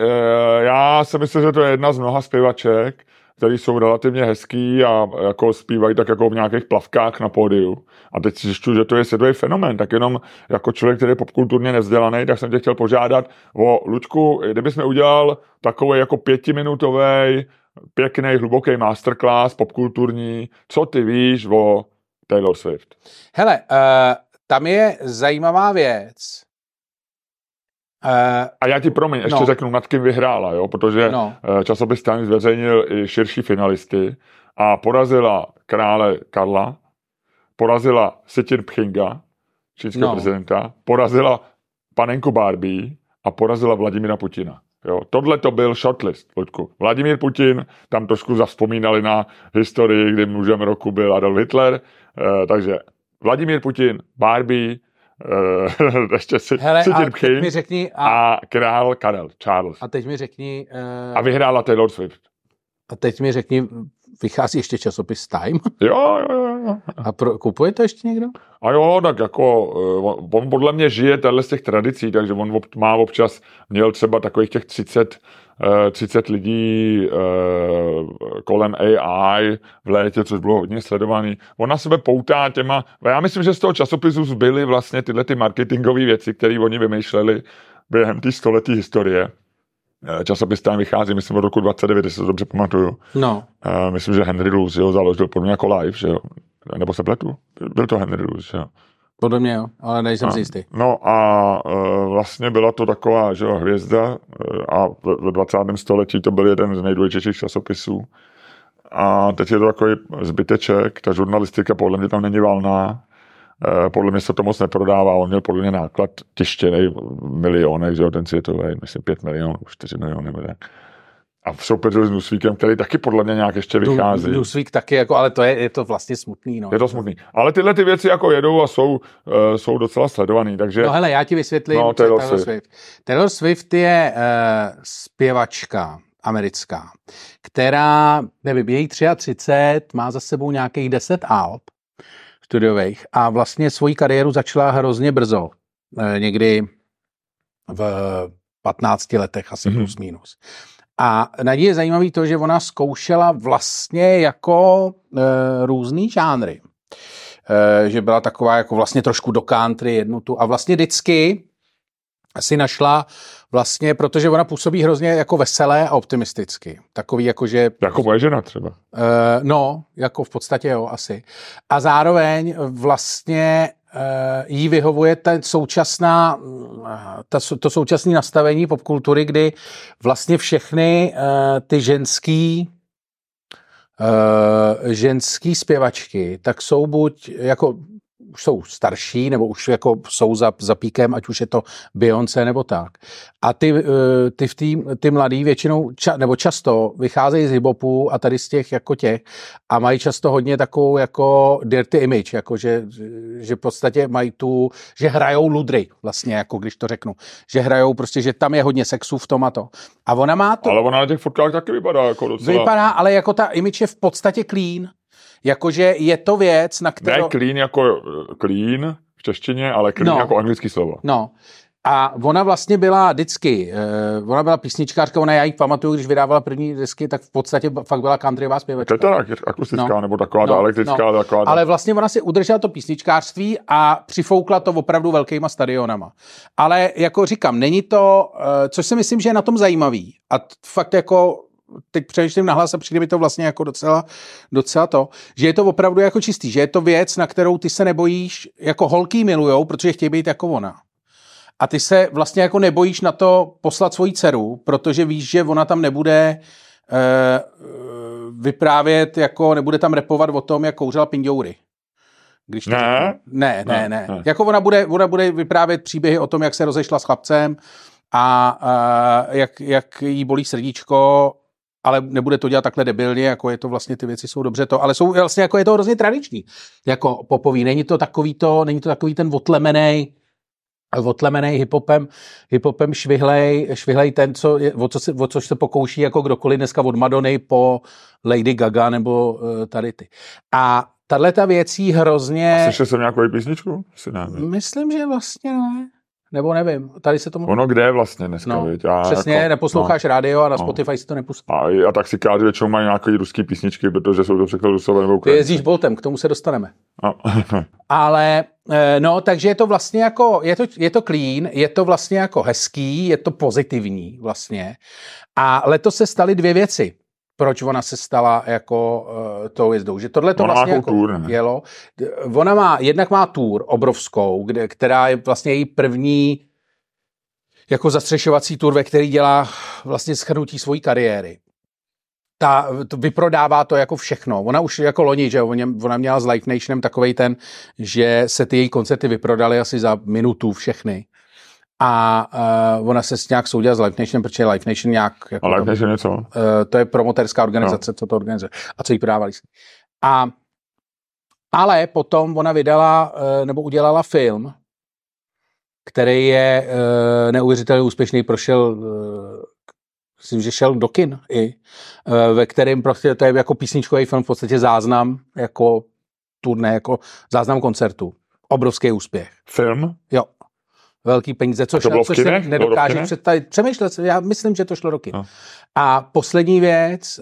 já si myslím, že to je jedna z mnoha zpěvaček, který jsou relativně hezký a jako zpívají tak jako v nějakých plavkách na pódiu. A teď si zjišťuju, že to je světový fenomén, tak jenom jako člověk, který je popkulturně nevzdělaný, tak jsem tě chtěl požádat o Lučku, kdybys udělal takový jako pětiminutový, pěkný, hluboký masterclass popkulturní, co ty víš o Taylor Swift? Hele, uh, tam je zajímavá věc, a já ti promiň, ještě no. řeknu, nad kým vyhrála, jo? protože no. Uh, časopis Times zveřejnil i širší finalisty a porazila krále Karla, porazila Setin Pchinga, čínského no. prezidenta, porazila panenku Barbie a porazila Vladimira Putina. Jo, tohle to byl shortlist, Luďku. Vladimír Putin, tam trošku zavzpomínali na historii, kdy mužem roku byl Adolf Hitler, uh, takže Vladimír Putin, Barbie, ještě si, Hele, a teď mi řekni, a, a král Karel, Charles. A teď mi řekni... Uh, a vyhrála Taylor Swift. A teď mi řekni, vychází ještě časopis Time? Jo, jo, jo. A pro, kupuje to ještě někdo? A jo, tak jako, uh, on podle mě žije tenhle z těch tradicí, takže on má občas, měl třeba takových těch 30 30 eh, lidí eh, kolem AI v létě, což bylo hodně sledovaný. On na sebe poutá těma, já myslím, že z toho časopisu zbyly vlastně tyhle ty marketingové věci, které oni vymýšleli během té století historie. Eh, časopis tam vychází, myslím, od roku 29, jestli se dobře pamatuju. No. Myslím, že Henry Luce ho založil podobně jako Live, že jo? Nebo se pletu? Byl to Henry Luce, že jo? Podle mě jo, ale nejsem si jistý. No a e, vlastně byla to taková že jo, hvězda a ve 20. století to byl jeden z nejdůležitějších časopisů. A teď je to takový zbyteček, ta žurnalistika podle mě tam není valná. E, podle mě se to moc neprodává, on měl podle mě náklad tištěný v milionech, že jo, ten světový, myslím 5 milionů, 4 miliony nebo tak. A v soupeři s Newsweekem, který taky podle mě nějak ještě vychází. Newsweek taky, jako, ale to je, je to vlastně smutný. No. Je to smutný. Ale tyhle ty věci jako jedou a jsou, uh, jsou docela sledovaný. Takže... No hele, já ti vysvětlím. No, Taylor, Taylor Swift. Swift. Taylor Swift je uh, zpěvačka americká, která, nevím, její 33, má za sebou nějakých 10 alb studiových a vlastně svoji kariéru začala hrozně brzo. Uh, někdy v 15 letech asi mm-hmm. plus minus. A na ní je zajímavé to, že ona zkoušela vlastně jako e, různý žánry. E, že byla taková jako vlastně trošku do country jednu tu a vlastně vždycky si našla vlastně, protože ona působí hrozně jako veselé a optimisticky. Takový jako, že... Jako moje žena třeba. E, no, jako v podstatě jo, asi. A zároveň vlastně Eh, jí vyhovuje ta současná, eh, ta, to současné nastavení popkultury, kdy vlastně všechny uh, ty ženský uh, ženský zpěvačky, tak jsou buď jako už jsou starší, nebo už jako jsou za, za píkem, ať už je to Beyoncé nebo tak. A ty, eh, ty, v tý, ty mladý většinou, ča, nebo často vycházejí z hibopu a tady z těch jako těch a mají často hodně takovou jako dirty image, jako že, že v podstatě mají tu, že hrajou ludry vlastně, jako když to řeknu. Že hrajou prostě, že tam je hodně sexu v tom a to. A ona má to... Ale ona na těch fotkách taky vypadá jako docela... Vypadá, ale jako ta image je v podstatě clean. Jakože je to věc, na kterou... Ne clean jako clean v češtině, ale clean no. jako anglický slovo. No. A ona vlastně byla vždycky, uh, ona byla písničkářka, ona já ji pamatuju, když vydávala první disky, tak v podstatě fakt byla countryová zpěvačka. To je teda akustická, no. nebo taková no, elektrická, no. taková. Ale vlastně ona si udržela to písničkářství a přifoukla to opravdu velkýma stadionama. Ale jako říkám, není to, uh, což si myslím, že je na tom zajímavý. A fakt jako teď přemýšlím nahlas a přijde mi to vlastně jako docela, docela to, že je to opravdu jako čistý, že je to věc, na kterou ty se nebojíš, jako holky milujou, protože chtějí být jako ona. A ty se vlastně jako nebojíš na to poslat svoji dceru, protože víš, že ona tam nebude e, vyprávět, jako nebude tam repovat o tom, jak kouřila pindoury. Když ne? ne? Ne, ne, ne, ne. Jako ona bude, ona bude vyprávět příběhy o tom, jak se rozešla s chlapcem a, a jak, jak jí bolí srdíčko ale nebude to dělat takhle debilně, jako je to vlastně, ty věci jsou dobře to, ale jsou vlastně jako je to hrozně tradiční, jako popový. Není to takový to, není to takový ten otlemenej, otlemenej hiphopem, hiphopem švihlej, švihlej ten, co je, o, co se, o což se pokouší jako kdokoliv dneska od Madony po Lady Gaga nebo uh, tady ty. A tahle ta věcí hrozně... A slyšel jsem nějakou písničku? Myslím, že vlastně ne. Nebo nevím, tady se tomu... Ono kde je vlastně dneska, no, Já Přesně, jako, neposloucháš no, rádio a na no. Spotify si to nepustí. A, a tak si kády většinou mají nějaké ruské písničky, protože jsou to překlad rusové nebo Ty jezdíš Boltem, k tomu se dostaneme. No. Ale, eh, no, takže je to vlastně jako, je to, je to clean, je to vlastně jako hezký, je to pozitivní vlastně. A letos se staly dvě věci proč ona se stala jako uh, tou jezdou. Že tohle to vlastně jako tour, jelo. Ona má, jednak má tour obrovskou, kde, která je vlastně její první jako zastřešovací tour, ve který dělá vlastně schrnutí svojí kariéry. Ta, to vyprodává to jako všechno. Ona už jako loni, že ona měla s Life Nationem takovej ten, že se ty její koncerty vyprodaly asi za minutu všechny a uh, ona se s nějak soudila s Life Nation, protože Life Nation nějak... Jako a Life Nation je co? Uh, to je promoterská organizace, no. co to organizuje. A co jí prodávali. A ale potom ona vydala, uh, nebo udělala film, který je uh, neuvěřitelně úspěšný, prošel, uh, myslím, že šel do kin i, ve kterém prostě to je jako písničkový film, v podstatě záznam, jako turné, jako záznam koncertu. Obrovský úspěch. Film? Jo velký peníze, což, to což si nedokáže představit. Přemýšlet, já myslím, že to šlo roky. No. A poslední věc,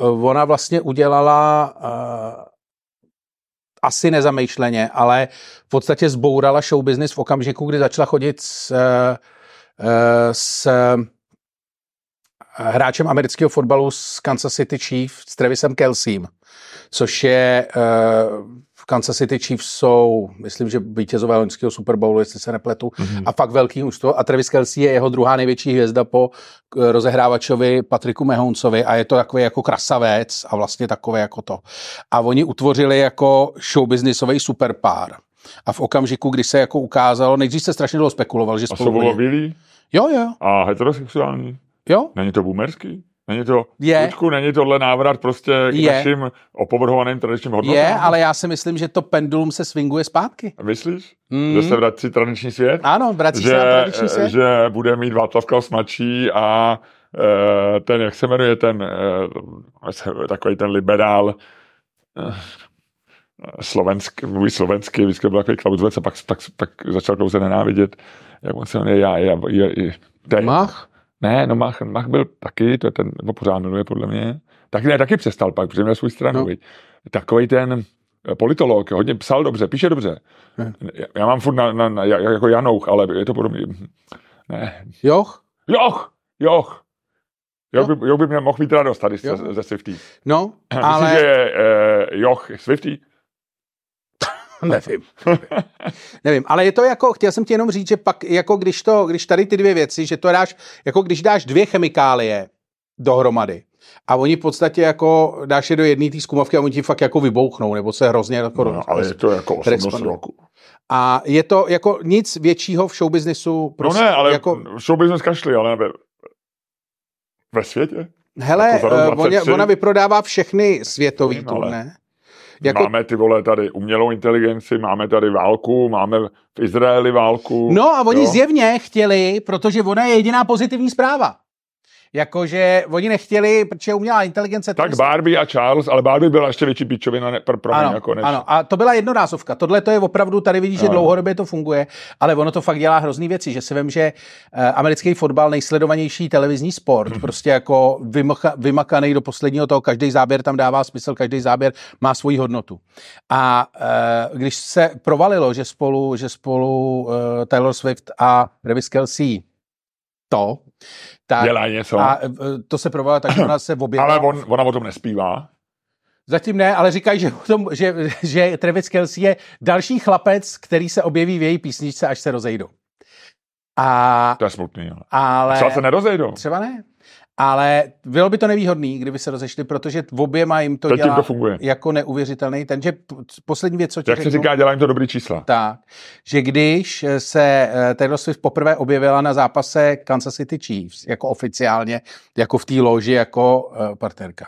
uh, ona vlastně udělala uh, asi nezamýšleně, ale v podstatě zbourala show business v okamžiku, kdy začala chodit s, uh, s hráčem amerického fotbalu z Kansas City Chiefs, s Travisem Kelseym, což je Kansas City Chiefs jsou, myslím, že vítězové loňského Super Bowlu, jestli se nepletu, mm-hmm. a fakt velký ústvo. A Travis Kelsey je jeho druhá největší hvězda po eh, rozehrávačovi Patriku Mehoncovi a je to takový jako krasavec a vlastně takové jako to. A oni utvořili jako showbiznisový superpár. A v okamžiku, kdy se jako ukázalo, nejdřív se strašně dlouho spekuloval, že spolu... A Jo, jo. A heterosexuální? Jo. Není to boomerský? Není to, je. Počku, není tohle návrat prostě k je. našim opovrhovaným tradičním hodnotám? Je, ale já si myslím, že to pendulum se swinguje zpátky. Myslíš? Mm. Že se vrací tradiční svět? Ano, vrací že, se tradiční svět. Že bude mít Václav Klaus mladší a e, ten, jak se jmenuje, ten e, takový ten liberál slovenský, mluví slovensky, vždycky byl takový klauzovec a pak, pak, pak začal Klauze nenávidět. Jak on se jmenuje, já, já, já, já Mach? Ne, no Mach, Mach byl taky, to je ten, nebo pořád miluje podle mě. Tak ne, taky přestal pak, protože měl svůj stranu. No. Takový ten eh, politolog, hodně psal dobře, píše dobře. Ne. Já mám furt na, na, na, jako Janouch, ale je to podobně. Ne. Joch? Joch! Joch! Jo, by, jo by mě mohl mít radost tady jo. ze, ze Swifty. No, Myslím, ale... že je uh, Joch Swifty? Nevím. Nevím, ale je to jako, chtěl jsem ti jenom říct, že pak, jako když to, když tady ty dvě věci, že to dáš, jako když dáš dvě chemikálie dohromady, a oni v podstatě jako dáš je do jedné té zkumavky a oni ti fakt jako vybouchnou, nebo se hrozně jako no, ale je to jako 18 roku. A je to jako nic většího v showbiznisu. Prostě, no ne, ale jako... showbiznis kašli, ale ve, ve světě. Hele, jako ona, ona vyprodává všechny světový turné. Jako... Máme ty vole tady umělou inteligenci, máme tady válku, máme v Izraeli válku. No a oni jo? zjevně chtěli, protože ona je jediná pozitivní zpráva. Jakože oni nechtěli, protože umělá inteligence... Tak Barbie a Charles, ale Barbie byla ještě větší pičovina ne, pro, pro ano, mě jako než... Ano, a to byla jednorázovka. Tohle to je opravdu, tady vidíš, že Ano. dlouhodobě to funguje, ale ono to fakt dělá hrozný věci, že si vím, že uh, americký fotbal, nejsledovanější televizní sport, Mhm. prostě jako vymaka, vymakaný do posledního toho, každý záběr tam dává smysl, každý záběr má svoji hodnotu. A uh, když se provalilo, že spolu, že spolu uh, Taylor Swift a Travis Kelsey to, tak Dělají něco. a eh, to se provalilo, takže ona se objevila. ale on, ona o tom nespívá. Zatím ne, ale říkají, že, o tom, že, že Travis Kelsey je další chlapec, který se objeví v její písničce, až se rozejdou. A, To je smutný. Ale, ale Třeba se nerozejdou. třeba ne. Ale bylo by to nevýhodný, kdyby se rozešli, protože v oběma jim to Teď jim dělá to funguje. jako neuvěřitelný. Takže poslední věc, co ti Jak se řeknu, říká, dělají to dobrý čísla. tak, že když se eh, Taylor Swift poprvé objevila na zápase Kansas City Chiefs, jako oficiálně, jako v té loži, jako uh, partnerka,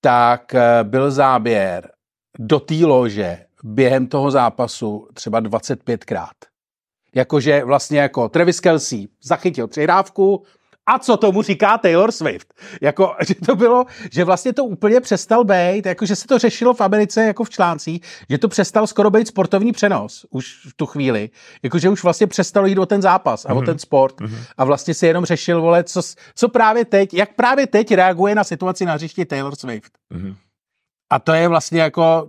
tak byl záběr do té lože během toho zápasu třeba 25krát. Jakože vlastně jako Travis Kelsey zachytil přihrávku, a co tomu říká Taylor Swift? Jako, že to bylo, že vlastně to úplně přestal být, jako že se to řešilo v Americe jako v článcích, že to přestal skoro být sportovní přenos už v tu chvíli, jakože už vlastně přestalo jít o ten zápas a mm-hmm. o ten sport a vlastně se jenom řešil, vole, co, co právě teď, jak právě teď reaguje na situaci na hřišti Taylor Swift. Mhm. A to je vlastně jako,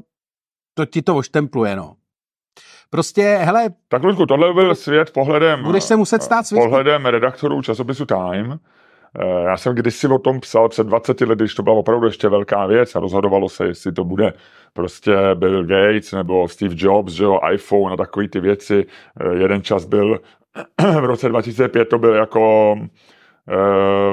to ti to oštempluje, no. Prostě, hele, Tak, Ludku, tohle byl svět pohledem... Budeš se muset stát Swiftem. Pohledem redaktorů časopisu Time. Eh, Já jsem kdysi o tom psal před 20 lety, když to byla opravdu ještě velká věc a rozhodovalo se, jestli to bude prostě Bill Gates nebo Steve Jobs, že jo, iPhone a takové ty věci. Eh, Jeden čas byl, v roce 2005 to byl jako eh,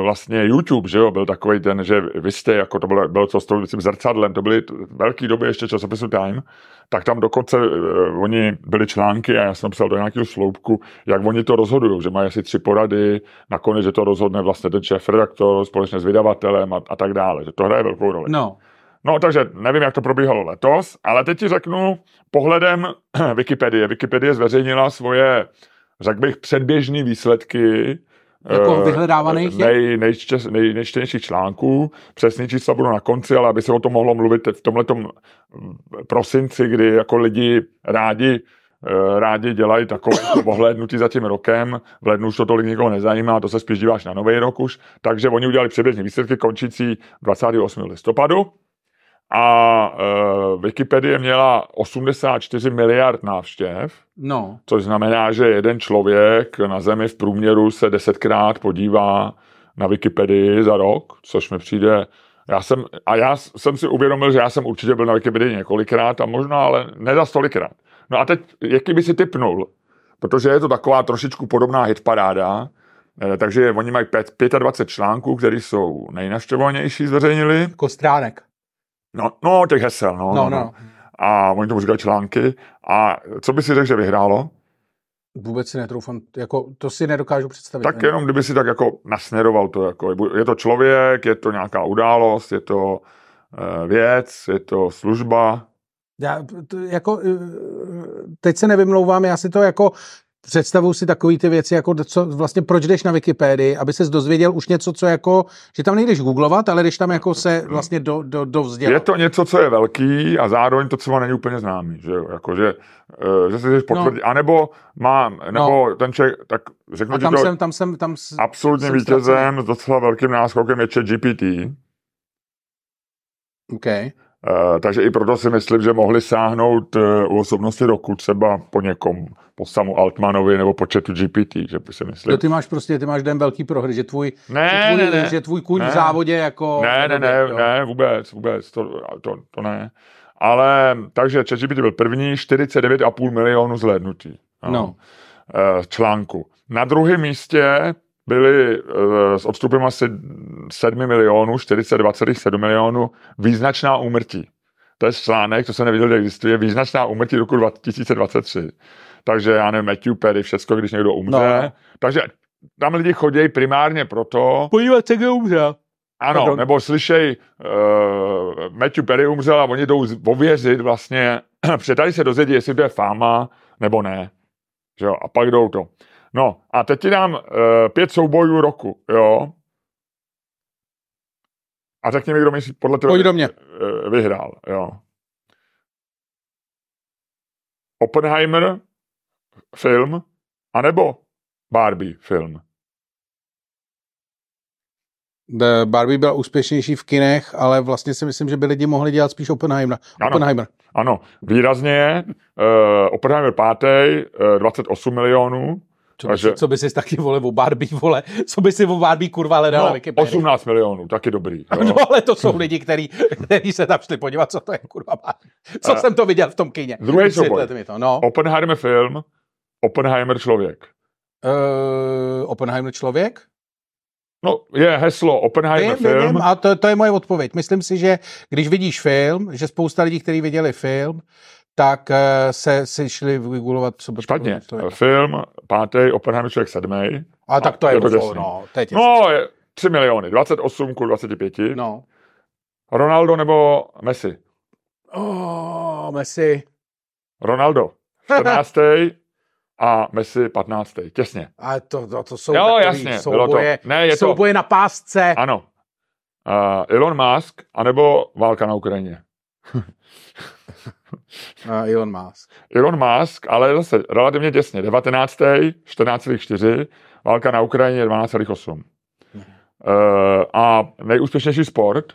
vlastně YouTube, že jo, byl takový ten, že vy jste, jako to bylo, bylo to s tím zrcadlem, to byly velký doby ještě časopisu Time, tak tam dokonce uh, oni byly články a já jsem psal do nějakého sloupku, jak oni to rozhodují, že mají asi tři porady, nakonec, že to rozhodne vlastně ten šéf redaktor společně s vydavatelem a, a tak dále, že to hraje velkou roli. no, No, takže nevím, jak to probíhalo letos, ale teď ti řeknu pohledem Wikipedie. Wikipedie zveřejnila svoje, řekl bych, předběžné výsledky Jako eh, vyhledávaných nej, nej, nejčtenějších článků. Přesný čísla budou na konci, ale aby se o tom mohlo mluvit v tomhletom prosinci, kdy jako lidi rádi eh, rádi dělají takové pohlednutí za tím rokem. V lednu už to tolik nikoho nezajímá, to se spíš díváš na nový rok už. Takže oni udělali předběžné výsledky končící 28. listopadu. A uh, Wikipedie měla 84 miliard návštěv, no, což znamená, že jeden člověk na Zemi v průměru se desetkrát podívá na Wikipedii za rok, což mi přijde... Já jsem, a já jsem si uvědomil, že já jsem určitě byl na Wikipedii několikrát a možná, ale ne za stolikrát. No a teď, jaký by si typnul? Protože je to taková trošičku podobná hitparáda, eh, takže oni mají pět- 25 článků, které jsou nejnaštěvovanější, zveřejnili. jako stránek. No, no, těch hesel, no. No, no, A oni tomu říkají články. A co by si řekl, že vyhrálo? vůbec si netroufám, jako to si nedokážu představit. Tak jenom kdyby si tak jako nasměroval to, jako je to člověk, je to nějaká událost, je to eh, věc, je to služba. Já, to, jako, eh, teď se nevymlouvám, já si to jako představuju si takový ty věci, jako co, vlastně proč jdeš na Wikipedii, aby ses dozvěděl už něco, co jako, že tam nejdeš googlovat, ale jdeš tam jako se vlastně do, do, do vzdělat. Je to něco, co je velký a zároveň to třeba není úplně známý, že jako, že, eh, že si chceš potvrdit, no. anebo mám, nebo no. ten člověk, tak řeknu A ti tam to, jsem, tam jsem, tam s- absolutním jsem vítězem s docela velkým náskokem je ChatGPT. OK. Uh, takže i proto si myslím, že mohli sáhnout uh, u osobnosti roku třeba po někom, po samu Altmanovi nebo po chatu GPT, že by si myslím. To ty máš prostě, ty máš den velký prohry, že tvůj, Ne, že tvůj, ne, ne. že tvůj kůň Ne. v závodě jako... Ne, ne, ne, jo. ne, vůbec, vůbec, to, to, to ne. Ale, takže ChatGPT byl první, 49,5 milionů zhlédnutí. No. Eh, článku. Na druhém místě byly eh, s odstupem asi 7 milionů, 42,7 milionů význačná úmrtí. To je článek, to jsem nevěděl, že existuje, význačná úmrtí roku 2023. Takže já nevím, Matthew Perry, všecko, když někdo umře. No. Takže tam lidi chodí primárně proto, Podívat se, kdo umřel. ano, Pardon. nebo slyšej, uh, Matthew Perry umřel a oni jdou ověřit vlastně, tady se dozvědí, jestli to je fáma, nebo ne. Že jo? A pak jdou to. No a teď ti dám uh, pět soubojů roku, jo. A řekni mi, kdo myslí podle toho Pojď do mě. eh, vyhrál. Jo. Oppenheimer film, anebo Barbie film. The Barbie byla úspěšnější v kinech, ale vlastně si myslím, že by lidi mohli dělat spíš Oppenheimer. Ano. Oppenheimer. Ano, výrazně. Uh, Oppenheimer pátý, uh, 28 milionů. Co, by Takže- co by si taky vole o Barbie, vole, co by si o Barbie kurva hledal No, Wikipedii. 18 milionů, taky dobrý. Jo. No ale to jsou lidi, kteří, kteří se tam šli podívat, co to je kurva Barbie. Co A- jsem to viděl v tom kině. Druhý souboj. To, no. Oppenheimer film, Oppenheimer člověk. Uh, Oppenheimer člověk? No, je heslo Oppenheimer vím, film. vím, a to, to je moje odpověď. Myslím si, že když vidíš film, že spousta lidí, kteří viděli film, tak uh, se si šli vygulovat sobě. Špatně. Film, pátý, Oppenheimer člověk sedmý. A tak to je, je to to těsný. no, to je těsný. No, je 3 miliony, 28 ku 25. no. Ronaldo nebo Messi? Oh, Messi. Ronaldo 14. a Messi 15. Těsně. A to, to, to jsou Jo, jasně, bylo to. souboje, Ne, je to- souboje na pásce. Ano. Uh, Elon Musk, anebo válka na Ukrajině. A Elon Musk. Elon Musk, ale zase relativně těsně. 19. 14,4. Válka na Ukrajině 12,8. Uh, a nejúspěšnější sport?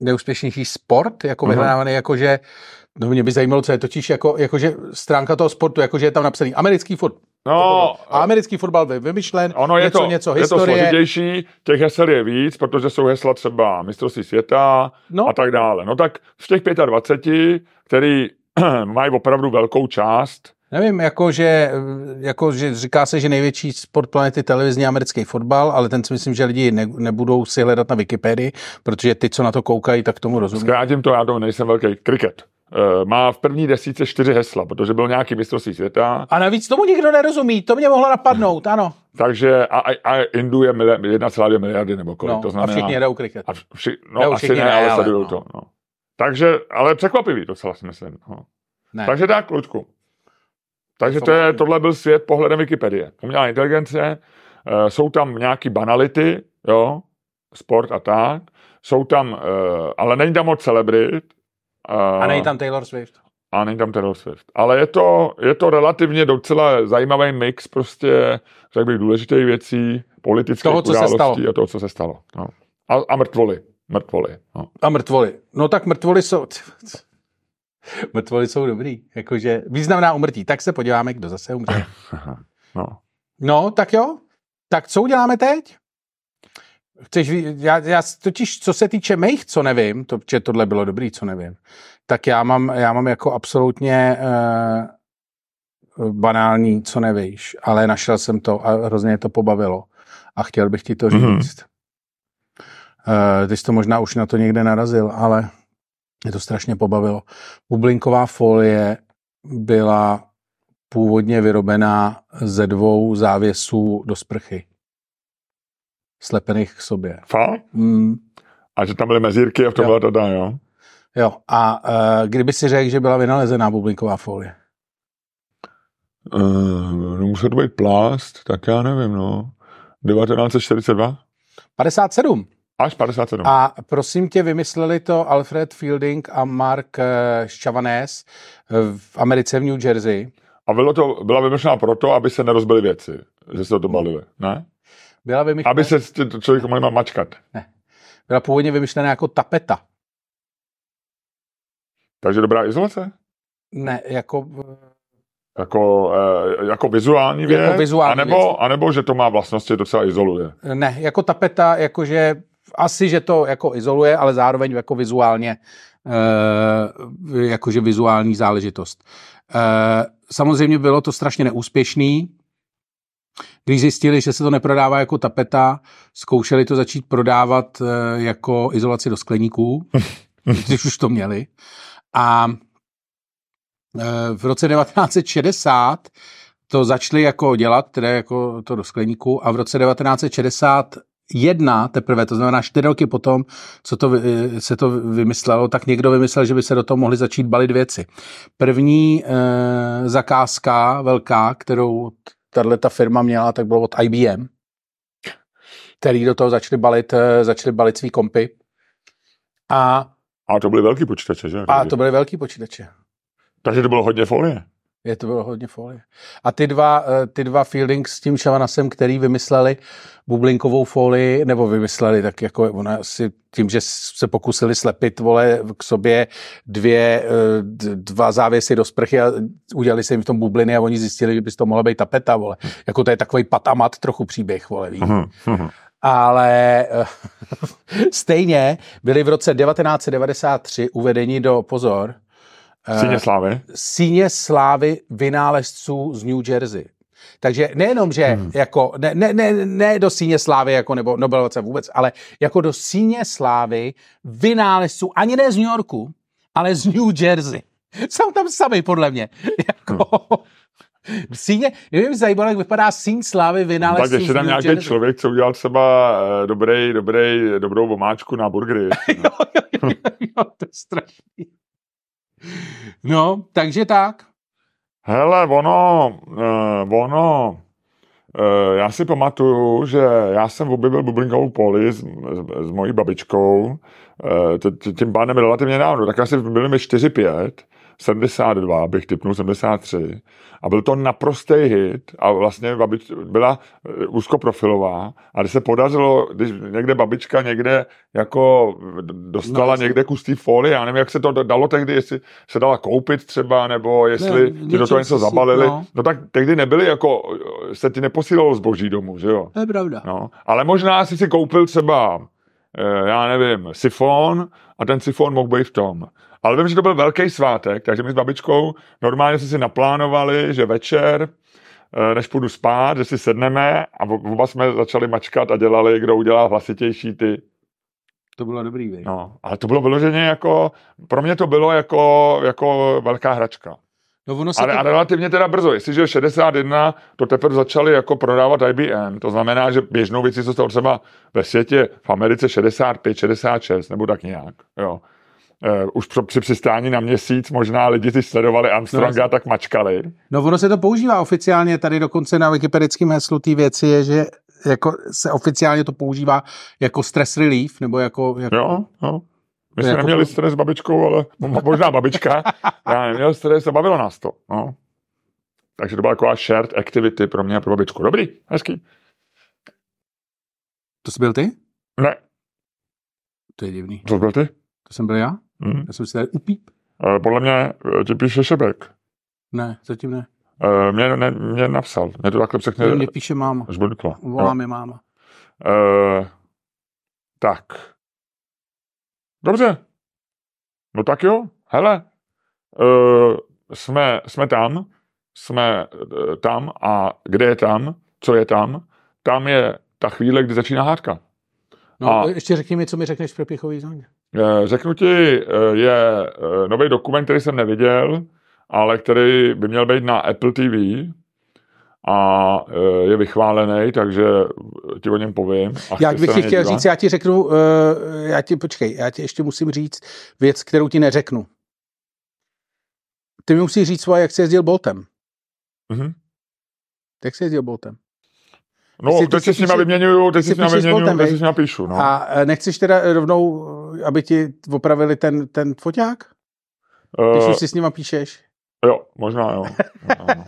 Neúspěšnější sport, jako Aha. vyhledávaný, jakože, no mě by zajímalo, co je totiž, jako, jakože stránka toho sportu, jakože je tam napsaný americký fotbal. No, A americký fotbal byl vymyšlen, ono je něco, to, něco je to historie. složitější, těch hesel je víc, protože jsou hesla třeba mistrovství světa No. a tak dále. No tak z těch 25, který mají opravdu velkou část, Nevím, jakože, jakože říká se, že největší sport planety televizní americký fotbal, ale ten si myslím, že lidi ne, nebudou si hledat na Wikipedii, protože ty, co na to koukají, tak tomu rozumí. zkrátím to, já to nejsem velký kriket. Eh, Má v první desíce čtyři hesla, protože byl nějaký mistrovství světa, A navíc tomu nikdo nerozumí, to mě mohlo napadnout, ano. takže a, a, a Indu je mili- 1,2 miliardy nebo kolik, No, to a znamená... všichni jedou kriket. A vši, no, Jo, asi všichni ne, ne, ale ale sledují no. to. No. Takže, ale překvapivý docela si myslím. No. Ne. Takže tak, Luďku. Takže to je, tohle byl svět pohledem Wikipedie. Umělá inteligence, eh, jsou tam nějaký banality, jo, sport a tak, jsou tam, eh, ale není tam moc celebrit. A není tam Taylor Swift. a není tam Taylor Swift. Ale je to, je to relativně docela zajímavý mix prostě, řekl bych, důležitých věcí, politických Toho, co se stalo. a toho, co se stalo. No. A, a mrtvoly. Mrtvoly. No. A mrtvoly. No tak mrtvoly jsou... Mrtvoly jsou dobrý. Jakože významná umrtí. Tak se podíváme, kdo zase umře. No. No, tak jo. Tak co uděláme teď? Chceš, já, já totiž, co se týče mých, co nevím, to, že tohle bylo dobrý, co nevím, tak já mám, já mám jako absolutně uh, banální, co nevíš, ale našel jsem to a hrozně to pobavilo a chtěl bych ti to říct. Mhm. Mm-hmm. Uh, ty jsi to možná už na to někde narazil, ale mě to strašně pobavilo. Bublinková folie byla původně vyrobená ze dvou závěsů do sprchy. Slepených k sobě. Fakt? Mm, A že tam byly mezírky a v tom Jo. byla teda, jo? jo, a uh, kdyby si řekl, že byla vynalezená bublinková folie? Uh, no musel to být plast, tak já nevím, no. 1942? 57. Až 57. A prosím tě, vymysleli to Alfred Fielding a Mark eh, v Americe v New Jersey. A bylo to, byla vymyšlená proto, aby se nerozbily věci, že se to balili, ne? Byla, vymyšlená, Aby se člověk mohl mačkat. byla původně vymyšlená jako tapeta. Takže dobrá izolace? Ne, jako Jako, eh, jako vizuální věc? Jako vizuální anebo, věc. anebo, že to má vlastnosti, docela izoluje. Ne, jako tapeta, jakože asi, že to jako izoluje, ale zároveň jako vizuálně, e, jakože vizuální záležitost. Samozřejmě bylo to strašně neúspěšný. Když zjistili, že se to neprodává jako tapeta, zkoušeli to začít prodávat e, jako izolaci do skleníků, když už to měli. A e, v roce 1960 to začali jako dělat, teda jako to do skleníku a v roce 1961 teprve, to znamená čtyři roky potom, co to, vy- se to vymyslelo, tak někdo vymyslel, že by se do toho mohly začít balit věci. První e, zakázka velká, kterou tahle ta firma měla, tak bylo od IBM. který do toho začali balit, eh, začali balit svý kompy. A, A to byly velký počítače, že? a to byly velký počítače. Takže to bylo hodně folie. Je to bylo hodně folie. A ty dva, eh, ty dva Fielding s tím Šavanasem, který vymysleli bublinkovou folii, nebo vymysleli tak jako ona si tím, že se pokusili slepit, vole, k sobě dvě, eh, dva závěsy do sprchy a udělali se jim v tom bubliny a oni zjistili, že by to mohla být tapeta, vole. Jako to je takový patamat trochu příběh, vole, víš. Mhm, mhm. Ale eh, stejně byli v roce 1993 uvedeni do, pozor, Síně slávy. síně slávy vynálezců z New Jersey. Takže nejenom, že hmm. jako, ne, ne, ne, ne do síně slávy jako nebo Nobelovace vůbec, ale jako do síně slávy vynálezců, ani ne z New Yorku, ale z New Jersey. Jsou tam sami, podle mě. Jako, síně, mě by zajímalo, jak vypadá síň slávy vynálezců Tak ještě tam nějaký Jersey. člověk, co udělal třeba eh, dobrý, dobrý, dobrou omáčku na burgery. jo, jo, jo, jo, to je strašný. No, takže tak. Hele, ono, uh, ono, uh, já si pamatuju, že já jsem objevil bublinkovou poli s, s, s mojí babičkou, t- tím pádem relativně dávno, tak asi byli mi 4-5, 72, bych typnul 73. A byl to naprostý hit a vlastně babič byla eh, úzkoprofilová a když se podařilo, když někde babička někde jako dostala No, někde kus té folie, já nevím, jak se to dalo tehdy, jestli se dala koupit třeba, nebo jestli Ne, ti do toho něco si- zabalili. no. No. tak tehdy nebyly jako, se ti neposílalo zboží domů, že jo? To je pravda. No, ale možná si si koupil třeba, eh, já nevím, sifon a ten sifon mohl být v tom. Ale vím, že to byl velký svátek, takže my s babičkou normálně jsme si naplánovali, že večer, eh, než půjdu spát, že si sedneme a ob- oba jsme začali mačkat a dělali, kdo udělá hlasitější ty. To bylo dobrý, vej. No, ale to bylo vyloženě jako, pro mě to bylo jako, jako velká hračka. No ono se Ale to... a relativně teda brzo, jestliže 61 to teprve začali jako prodávat IBM, to znamená, že běžnou věci, co stalo třeba ve světě, v Americe 65, 66, nebo tak nějak, jo. Uh, už pro, při přistání na měsíc možná lidi ty sledovali Armstronga, No, tak mačkali. No ono se to používá oficiálně, tady dokonce na wikipedickém heslu té věci je, že jako se oficiálně to používá jako stress relief, nebo jako, jako Jo, jo. My jsme Jako neměli to- stres s babičkou, ale mo- možná babička. Já neměl stres a bavilo nás to. No. Takže to byla taková shared activity pro mě a pro babičku. Dobrý, hezký. To jsi byl ty? Ne, To je divný. co byl ty? To jsem byl já? Hm. Já jsem si tady upíp? Eh, Podle mě eh, ti píše Šebek. Ne, zatím ne. Uh, mě, ne, mě napsal, mě to takhle překne mě píše máma. žblklo. Volá mi máma. Uh, tak. Dobře. No tak jo, hele. Uh, jsme, jsme tam, jsme uh, tam a kde je tam, co je tam, tam je ta chvíle, kdy začíná hádka. No, A- ještě řekni mi, co mi řekneš v přepichový zóně. Eh, Řeknu ti, eh, je nový dokument, který jsem neviděl, ale který by měl být na Apple TV a eh, je vychválený, takže ti o něm povím. Já bych ti chtěl dívat. říct, já ti řeknu, já ti, počkej, já ti ještě musím říct věc, kterou ti neřeknu. Ty mi musíš říct svoje, jak jsi jezdil Boltem. Mhm. Jak jsi jezdil Boltem? No, Ty si- ty teď si s nima vyměňuju, teď si s nima vyměňuju, teď si s nima píšu, no. A eh, nechceš teda rovnou, eh, aby ti opravili ten, ten foťák? Když Eh, už si s nima píšeš? jo, možná jo. Možná, no.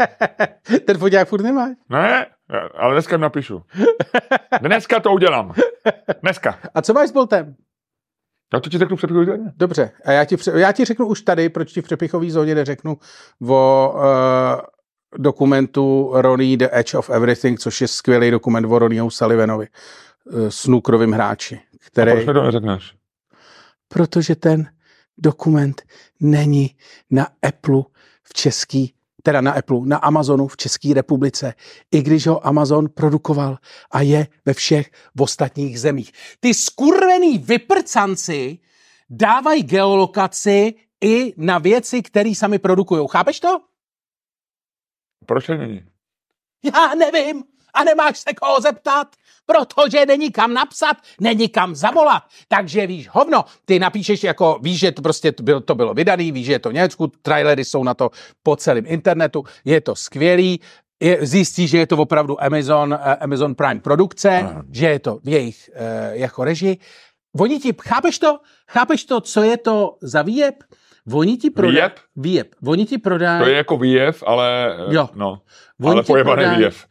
ten foťák furt nemáš? Ne, ale dneska jim napíšu. Dneska to udělám. Dneska. A co máš s Boltem? Já to ti řeknu před chvíli. Dobře, a já ti, já ti řeknu už tady, proč ti v přepichové zóně neřeknu o uh, dokumentu Ronnie The Edge of Everything, což je skvělý dokument o Ronnieho Sullivanovi, uh, snookerovým hráči, který... Proč mi to neřekneš? Protože ten dokument není na Apple v český, teda na Apple, na Amazonu v České republice, i když ho Amazon produkoval a je ve všech v ostatních zemích. Ty skurvený vyprcanci dávají geolokaci i na věci, které sami produkují. Chápeš to? Proč není? Já nevím. A nemáš se koho zeptat, protože není kam napsat, není kam zavolat. Takže víš, hovno, ty napíšeš jako, víš, že to prostě to bylo, to bylo vydaný, víš, že je to v Německu, trailery jsou na to po celém internetu, je to skvělý, je, zjistí, že je to opravdu Amazon, uh, Amazon Prime produkce, Aha. že je to v jejich uh, jako režii. Oni ti, chápeš to? Chápeš to, co je to za výjeb? Oni ti prodají... Výjeb? Výjeb. Oni ti prodají... To je jako výjev, ale... eh, Jo. No, Oni ale pojebaný prodají- výjev.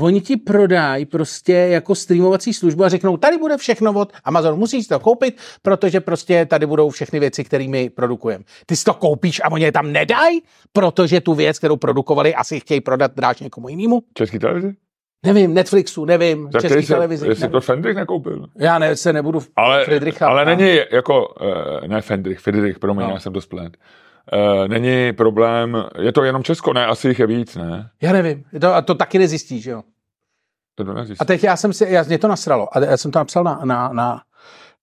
Oni ti prodají prostě jako streamovací službu a řeknou, tady bude všechno od Amazonu, musíš to koupit, protože prostě tady budou všechny věci, které my produkujeme. Ty si to koupíš a oni je tam nedají, protože tu věc, kterou produkovali, asi chtějí prodat dráž někomu jinému. Český televizi? Nevím, Netflixu, nevím, Tak český se- televizi. Jestli nevím. to Fendrich nekoupil. Já ne, se nebudu Ale, Friedricha. ale není jako, eh, ne Fendrich, Friedrich, promiň, No. já jsem to splet. Eh, Není problém, je to jenom Česko, ne, asi jich je víc, ne? Já nevím, to, a to taky nezjistíš, jo. To to nezjistí. A teď já jsem si, já, mě to nasralo, a já jsem to napsal na, na, na,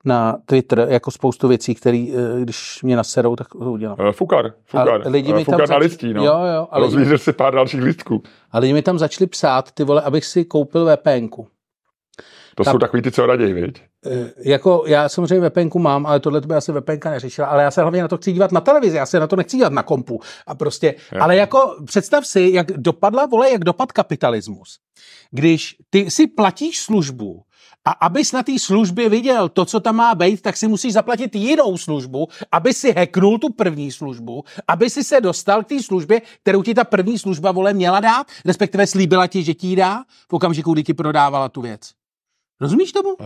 na Twitter jako spoustu věcí, které, když mě naserou, tak to udělám. Eh, Fukar, A Fukar, lidi mi Eh, tam Fukar na zač- listí, no. Jo, jo, a lidi, si pár dalších listků. a lidi mi tam začali psát, ty vole, abych si koupil VPNku. To Tam- jsou takový ty, co raději, viď? E, jako já samozřejmě VPNku mám, ale tohle to by asi VPNka neřešila, ale já se hlavně na to chci dívat na televizi, já se na to nechci dívat na kompu. A prostě, Jo. ale jako představ si, jak dopadla, vole, jak dopad kapitalismus. Když ty si platíš službu a abys na té službě viděl to, co tam má být, tak si musíš zaplatit jinou službu, aby si hacknul tu první službu, aby si se dostal k té službě, kterou ti ta první služba, vole, měla dát, respektive slíbila ti, že ti dá v okamžiku, kdy ti prodávala tu věc. Rozumíš tomu? Eh,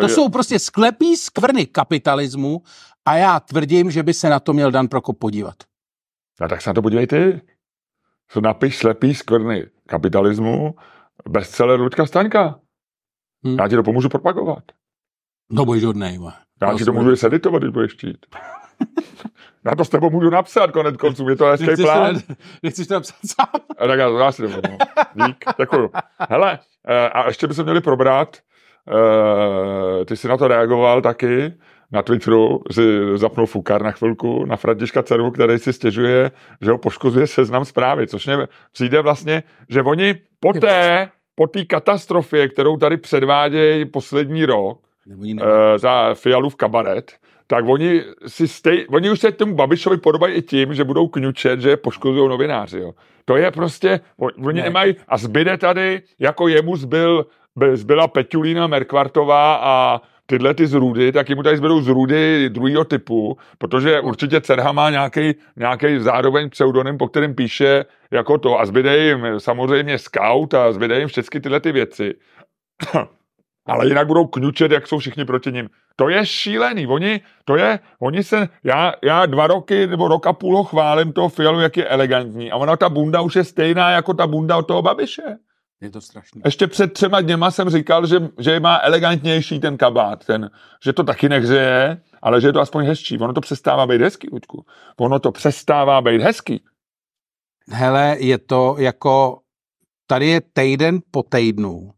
To je- jsou prostě sklepí skvrny kapitalismu a já tvrdím, že by se na to měl Dan Prokop podívat. A tak se na to podívej ty. Co napiš slepý skvrny kapitalismu, bestseller Luďka Staňka. Hm. Já ti to pomůžu propagovat. No budeš hodnej, vole. Já ti to můžu seditovat, když budeš chtít. Já to s tebou můžu napsat konec konců, je to hezký Nechceš plán. to, nechceš to napsat sám? A tak já, já si to vezmu. Dík, děkuju. Hele, eh, a ještě bychom měli probrat, eh, ty jsi na to reagoval taky, na Twitteru si zapnul Fukar na chvilku, na Františka Ceru, který si stěžuje, že ho poškozuje seznam zprávy, což mě přijde vlastně, že oni poté, po té katastrofě, kterou tady předvádějí poslední rok, uh, za Fialův kabaret, tak oni, si stej, oni už se tomu Babišovi podobají i tím, že budou kňučet, že poškozují novináři. Jo. To je prostě, on- oni Ne. ne. nemají, a zbyde tady, jako jemu zbyl, by- zbyla Petulína Merkvartová a tyhle ty zrůdy, tak jemu tady zbydou zrůdy druhého typu, protože určitě Cerha má nějaký, nějaký zároveň pseudonym, po kterém píše jako to a zbyde jim samozřejmě Scout a zbyde jim všechny tyhle ty věci. Ale jinak budou kňučet, jak jsou všichni proti ním. To je šílený. Oni, to je, oni se, já, já dva roky nebo rok a půl ho chválím toho Fialu, jak je elegantní. A ona ta bunda už je stejná jako ta bunda od toho Babiše. Je to strašný. Ještě před třema dněma jsem říkal, že, že má elegantnější ten kabát, ten, že to taky nehřeje, ale že je to aspoň hezčí. Ono to přestává být hezký, Luďku. Ono to přestává být hezký. Hele, je to jako, tady je týden po týdnu.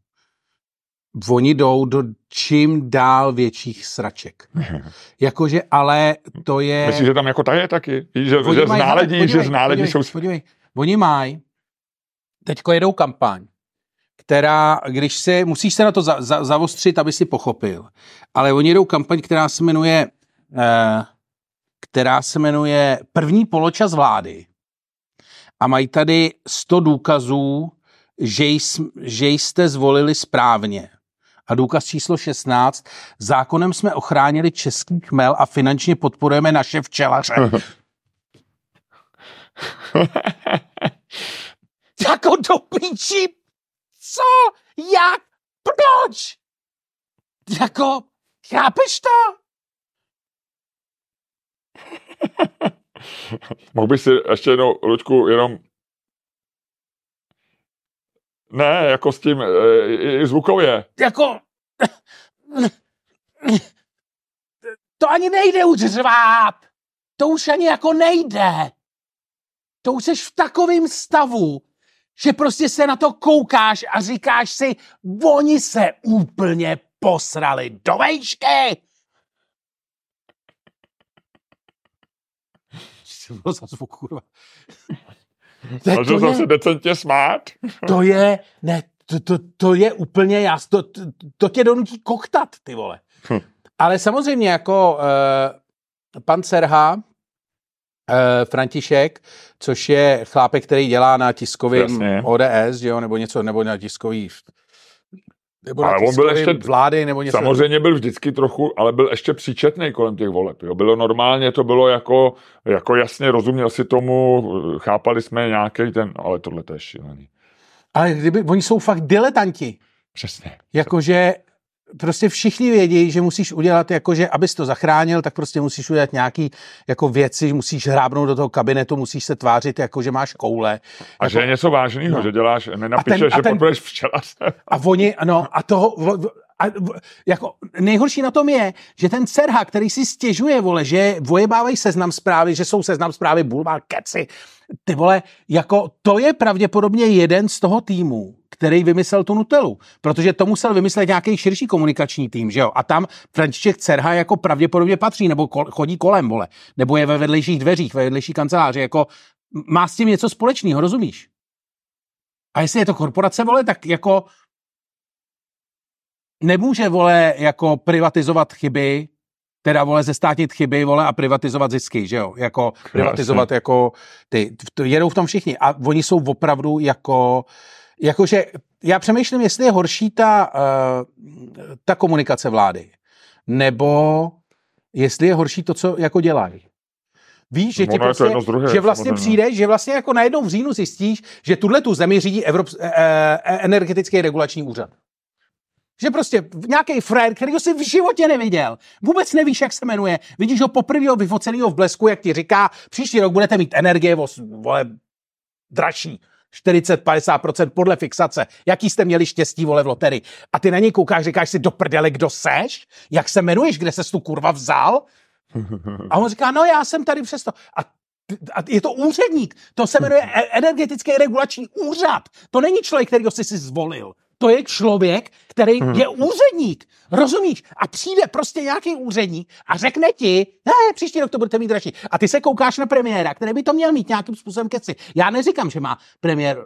Oni jdou do čím dál větších sraček. Jakože, ale to je... Myslíš, že tam jako ta je taky? Že, Oni že mají- ználedí, hele, že podívej, ználedí podívej, jsou... Podívej, oni mají, teďko jedou kampaň, která, když se, musíš se na to za, za, zavostřit, aby si pochopil, ale oni jedou kampaň, která se jmenuje, eh, která se jmenuje První poločas vlády a mají tady 100 důkazů, že, jsm, že jste zvolili správně. A důkaz číslo 16. Zákonem jsme ochránili český chmel a finančně podporujeme naše včelaře. jako do píči, co, jak, proč? Jako, chápeš to? Mohl bych si ještě jednou, Luďku, jenom ne, jako s tím, e, i- i zvukově. Jako, to ani nejde už řvát. To už ani jako nejde. To už jsi v takovém stavu, že prostě se na to koukáš a říkáš si, oni se úplně posrali do vejšky. Co bylo za zvuk, kurva? To, je- to, jsem se je, decentně smát. to je, ne, to, to, to je úplně jas, to, to, to tě donutí koktat, ty vole. Hm. Ale samozřejmě jako uh, pan Serha Uh, František, což je chlápek, který dělá na tiskovém. ODS, že jo, nebo něco, nebo na tiskový nebo na Ale on byl ještě- vlády, nebo něco. Samozřejmě byl vždycky trochu, ale byl ještě příčetný kolem těch voleb. Jo. Bylo normálně, to bylo jako, jako jasně, rozuměl si tomu, chápali jsme nějaký ten, ale tohle to je šílený. Ale kdyby, oni jsou fakt diletanti. Přesně. Jakože prostě všichni vědí, že musíš udělat, jakože abys to zachránil, tak prostě musíš udělat nějaký jako věci, musíš hrábnout do toho kabinetu, musíš se tvářit, jako že máš koule. A že je něco vážného, No. že děláš, nenapíšeš, A ten- a že ten- podporuješ včelaře. A oni, no, a toho, a, jako nejhorší na tom je, že ten Serha, který si stěžuje, vole, že vojebávají seznam zprávy, že jsou seznam zprávy bulvár, keci, ty vole, jako to je pravděpodobně jeden z toho týmu, který vymyslel tu Nutelu, protože to musel vymyslet nějaký širší komunikační tým, že jo? A tam František Cerha jako pravděpodobně patří, nebo kol, chodí kolem, vole, nebo je ve vedlejších dveřích, ve vedlejší kanceláři, jako má s tím něco společného, rozumíš? A jestli je to korporace, vole, tak jako nemůže, vole, jako privatizovat chyby, teda, vole, zestátnit chyby, vole, a privatizovat zisky, že jo? Jako privatizovat jako ty, jedou v tom všichni. A oni jsou opravdu jako, jakože, já přemýšlím, jestli je horší ta, uh, ta komunikace vlády, nebo jestli je horší to, co jako dělají. Víš, že, ti je prostě, druhé, že vlastně samozřejmě. přijdeš, že vlastně jako najednou v říjnu zjistíš, že tuhle tu zemi řídí Evrops, e, e, energetický regulační úřad. Že prostě nějaký frér, který jsi v životě neviděl, vůbec nevíš, jak se jmenuje, vidíš ho poprvé vyfoceného v blesku, jak ti říká, příští rok budete mít energie vole, dražší. 40-50% podle fixace. Jaký jste měli štěstí, vole, v loterii. A ty na něj koukáš, říkáš si do prdele, kdo seš? Jak se jmenuješ? Kde ses tu kurva vzal? A on říká, no já jsem tady přesto. A a je to úředník. To se jmenuje e- energetický regulační úřad. To není člověk, který jsi si zvolil. To je člověk, který je úředník. Rozumíš? A přijde prostě nějaký úředník a řekne ti, ne, příští rok to budete mít dražší. A ty se koukáš na premiéra, který by to měl mít nějakým způsobem keci. Já neříkám, že má premiér uh,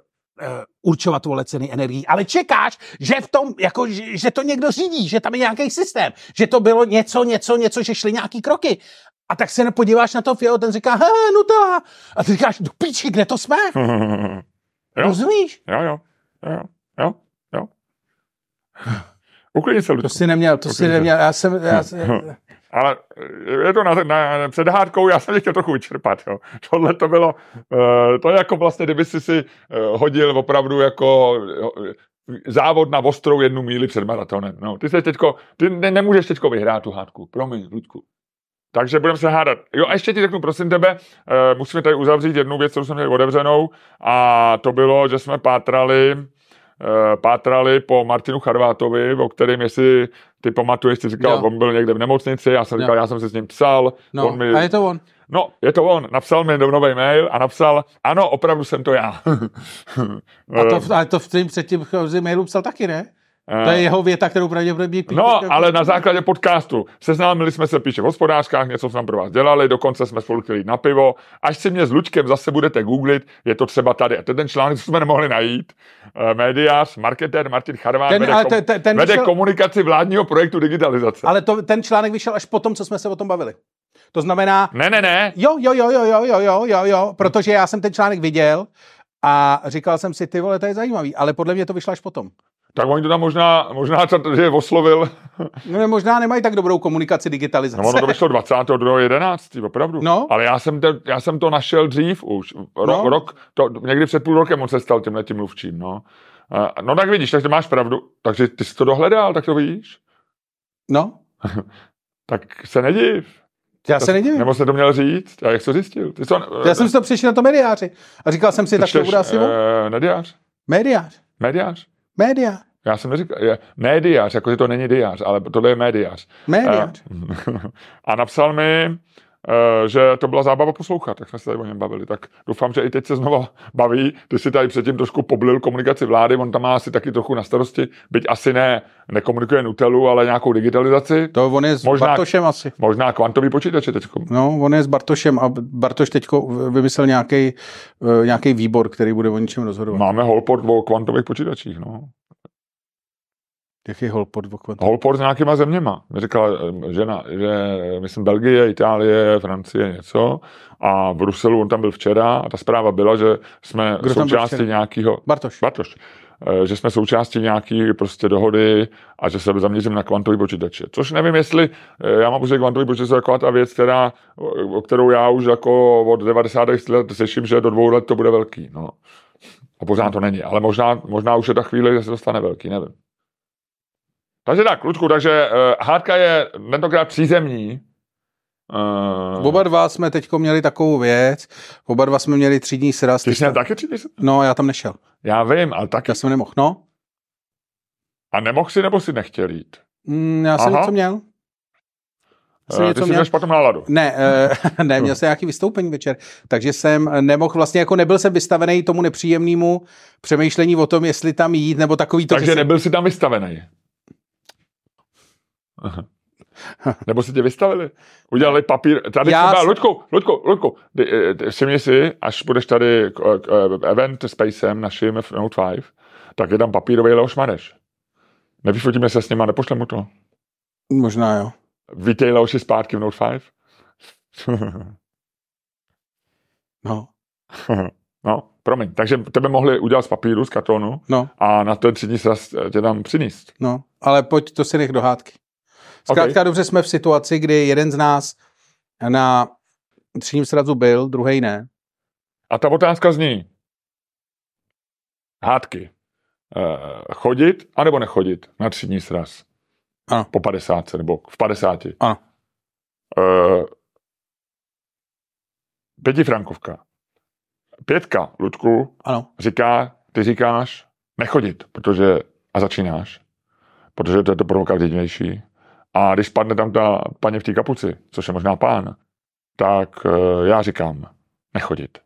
určovat vole ceny energií, ale čekáš, že v tom, jako, že, že to někdo řídí, že tam je nějaký systém, že to bylo něco, něco, něco, že šly nějaký kroky. A tak se podíváš na to Fio, ten říká, he, Nutella. A ty říkáš, do píči, kde to jsme? jo, Rozumíš? jo, jo, jo, jo, Uklidni se, To Ludku. si neměl, to si neměl. Já jsem, já jsem, Ale je to na, na, před hádkou, já jsem tě chtěl trochu vyčerpat. Jo. Tohle to bylo, uh, to je jako vlastně, kdyby si si uh, hodil opravdu jako závod na ostrou jednu míli před maratonem. No, ty se teďko, ty ne, nemůžeš teďko vyhrát tu hádku. Promiň, Ludku. Takže budeme se hádat. Jo, a ještě ti řeknu, prosím tebe, musíme tady uzavřít jednu věc, kterou jsme měli otevřenou, a to bylo, že jsme pátrali, eh, pátrali po Martinu Charvátovi, o kterém, jestli ty pamatuješ, ty říkal, Jo. on byl někde v nemocnici, já jsem Jo. říkal, já jsem se s ním psal, no, on mi, a je to on. no, je to on, napsal mi nový mail a napsal, ano, opravdu jsem to já. A to, ale to v tím předtím mailu psal taky, ne? To je jeho věta, kterou pravděpodobně píše. No, ale na základě podcastu. Seznámili jsme se, píše v hospodářkách, něco jsme pro vás dělali, dokonce jsme spolu chtěli na pivo. Až si mě s Luďkem zase budete googlit, je to třeba tady. A to je ten článek, co jsme nemohli najít. Eh, Médiář, marketér Martin Charvát Ten- vede, ale ten- ten- ten vede vyšel- komunikaci vládního projektu digitalizace. Ale to, ten článek vyšel až potom, co jsme se o tom bavili. To znamená, Ne, ne, ne. jo, jo, jo, jo, jo, jo, jo, jo, jo, protože já jsem ten článek viděl a říkal jsem si, ty vole, to je zajímavý, ale podle mě to vyšlo až potom. Tak oni to tam možná, možná že je oslovil. No, možná nemají tak dobrou komunikaci digitalizace. No ono to vyšlo 22.11. opravdu. No. Ale já jsem, to, já jsem to našel dřív už. Ro, No. Rok, to, někdy před půl rokem on se stal tímhle tím mluvčím. No. No tak vidíš, takže máš pravdu. Takže ty jsi to dohledal, tak to víš. No, Tak se nediv. já se nedivím. Nebo se to měl říct. A jak jsi to zjistil? Ty jsi to, Já jsem si to přišel na to mediáři a říkal jsem si, tak to bude asi on. eh, Mediář? Mediář. Média. Já jsem neříkal, je, médiář, jako že to není diář, ale tohle je médiář. Médiář. Eh, A napsal mi, že to byla zábava poslouchat, tak jsme se tady o něm bavili. Tak doufám, že i teď se znova baví. Ty si tady předtím trošku poblil komunikaci vlády, on tam má asi taky trochu na starosti, byť asi ne, nekomunikuje Nutelu, ale nějakou digitalizaci. To on je s Možná- Bartošem asi. Možná kvantový počítače teď. No, on je s Bartošem a Bartoš teďko vymyslel nějaký nějaký výbor, který bude o něčem rozhodovat. Máme holport o kvantových počítačích. No. Jaký holport? Holport s nějakýma zeměma. Mi říkala eh, žena, že myslím Belgie, Itálie, Francie, něco. A v Bruselu, on tam byl včera a ta zpráva byla, že jsme Kdo součástí nějakého... Bartoš. Bartoš. Eh, Že jsme součástí nějaký prostě dohody a že se zaměřím na kvantový počítače. Což nevím, jestli, eh, já mám že kvantový počítač je taková ta věc, která, o kterou já už jako od 90. let slyším, že do dvou let to bude velký. No. A pořád to není, ale možná, možná už je ta chvíle, že se to stane velký, nevím. Takže tak, Lučku, takže uh, hádka je tentokrát přízemní. Uh, Oba dva jsme teď měli takovou věc, oba dva jsme měli tři dní sraz. ty jsi měl taky tři měsíce? No, já tam nešel. Já vím, ale taky. Já jsem nemohl. No, A nemohl si nebo si nechtěl jít? mm, já jsem Aha. něco měl. Jsem Uh, něco ty jsi měl. měl špatnou náladu. Ne, eh, ne, měl jsem nějaký vystoupení večer, takže jsem nemohl, vlastně jako nebyl jsem vystavený tomu nepříjemnému přemýšlení o tom, jestli tam jít, nebo takový to, Takže nebyl jsi tam vystavený. Aha. Nebo si tě vystavili? Udělali papír. Tady Já třeba, jsem- Luďku, Luďku, Luďku, eh, všimni si, až budeš tady k, k, event Spacem naším v Note 5, tak je tam papírový Leoš Mareš. Nevyfotíme se s nima, nepošle mu to. Možná jo. Vítej Leoši zpátky v Note 5. No, no, promiň. Takže tebe mohli udělat z papíru, z kartonu no, a na ten třídní sraz tě tam přinést. no, ale pojď, to si nech do hádky. Zkrátka dobře jsme v situaci, kdy jeden z nás na třídním srazu byl, druhý ne. A ta otázka zní, hádky, eh, chodit anebo nechodit na třídní sraz? Ano. Po 50 nebo v 50. Ano. Eh, pětifrankovka. Pětka, Ludku, Ano, říká, ty říkáš nechodit, protože a začínáš, protože to je to provokativnější. A když padne tam ta paní v té kapuci, což je možná pán, tak eh, já říkám nechodit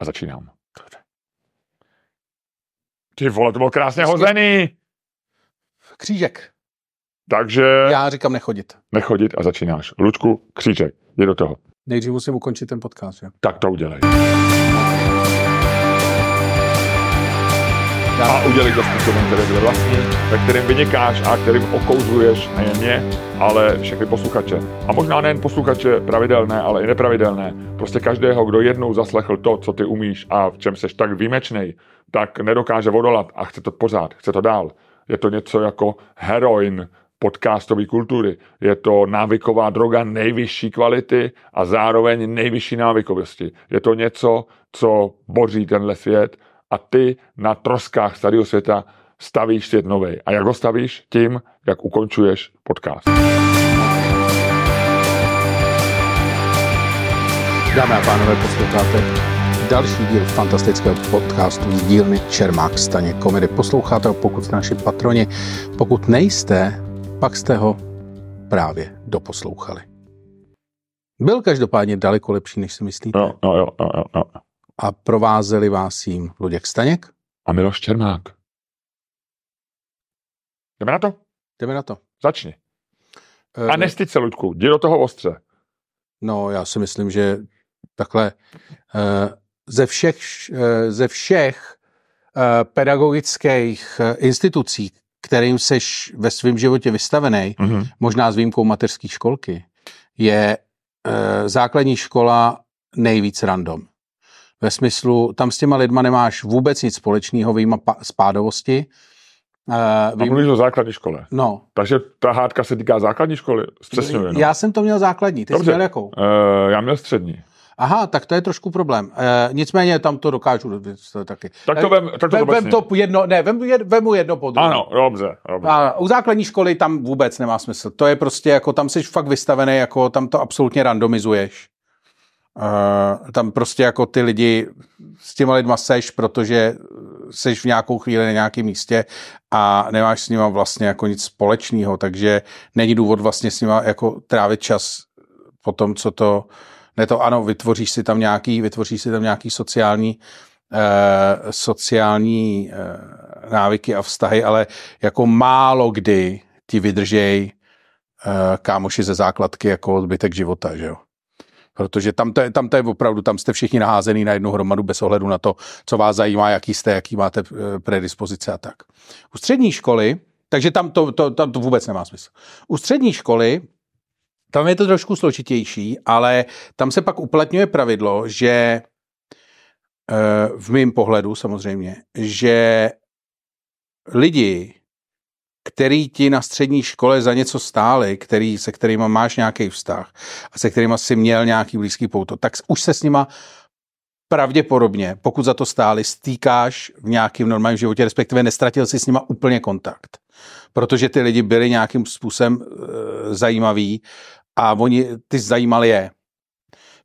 a začínám. Ty vole, to bylo krásně hozený. křížek. Takže Já říkám nechodit. nechodit a začínáš. Lučku, kříček, jdi do toho. Nejdřív musím ukončit ten podcast. Jo? Tak to udělej. Já, A udělej to způsobem, který bude vlastní, ve kterém vynikáš a kterým okouzluješ nejen mě, ale všechny posluchače. A možná nejen posluchače pravidelné, ale i nepravidelné. Prostě každého, kdo jednou zaslechl to, co ty umíš a v čem seš tak výjimečný, tak nedokáže odolat a chce to pořád, chce to dál. Je to něco jako heroin podcastové kultury. Je to návyková droga nejvyšší kvality a zároveň nejvyšší návykovosti. Je to něco, co boří tenhle svět a ty na troskách starého světa stavíš svět nový. A jak ho stavíš? Tím, jak ukončuješ podcast. Dámy a pánové, posloucháte další díl fantastického podcastu z dílny Čermák Staně komedy. Posloucháte ho, pokud jste naši patroni. Pokud nejste, pak jste ho právě doposlouchali. Byl každopádně daleko lepší, než si myslíte. No, no, jo, no, jo, no. A provázeli vás jim Luděk Staněk. A Miloš Čermák. Jdeme na to? Jdeme na to. Začni. Eh, A nestyď se, Ludku, jdi do toho ostře. No, já si myslím, že takhle eh, ze všech, eh, ze všech pedagogických institucí, kterým seš ve svém životě vystavený, Mhm. možná s výjimkou mateřské školky, je základní škola nejvíc random. Ve smyslu, tam s těma lidma nemáš vůbec nic společného, vyjma pa- spádovosti. Eh, A vyjma, mluvíš o základní škole. no, Takže ta hádka se týká základní školy? Zpřesňuji. No. já jsem to měl základní, ty jsi Dobře. měl jakou? Uh, já měl střední. Aha, tak to je trošku problém. E, nicméně tam to dokážu to taky. Tak to Eh, vem, tak to vem, vem to jedno, ne, vem, jed, vemu jedno po druhém. Ano, dobře, dobře. A u základní školy tam vůbec nemá smysl. To je prostě jako, tam jsi fakt vystavený, jako tam to absolutně randomizuješ. Uh, tam prostě jako ty lidi s těma lidma seš, protože seš v nějakou chvíli na nějakém místě a nemáš s nima vlastně jako nic společného, takže není důvod vlastně s nima jako trávit čas po tom, co to, ne to ano, vytvoříš si tam nějaký, vytvoříš si tam nějaký sociální eh, sociální eh, návyky a vztahy, ale jako málo kdy ti vydržej eh, kámoši ze základky jako zbytek života, že jo. Protože tam to, je, tam to je opravdu, tam jste všichni naházený na jednu hromadu bez ohledu na to, co vás zajímá, jaký jste, jaký máte eh, predispozice a tak. U střední školy Takže tam to, to, tam to vůbec nemá smysl. U střední školy tam je to trošku složitější, ale tam se pak uplatňuje pravidlo, že eh, v mém pohledu samozřejmě, že lidi, který ti na střední škole za něco stáli, který, se kterými máš nějaký vztah a se kterými si měl nějaký blízký pouto, tak už se s nima pravděpodobně, pokud za to stáli, stýkáš v nějakém normálním životě, respektive nestratil si s nima úplně kontakt. Protože ty lidi byli nějakým způsobem e, zajímaví a oni ty zajímali je.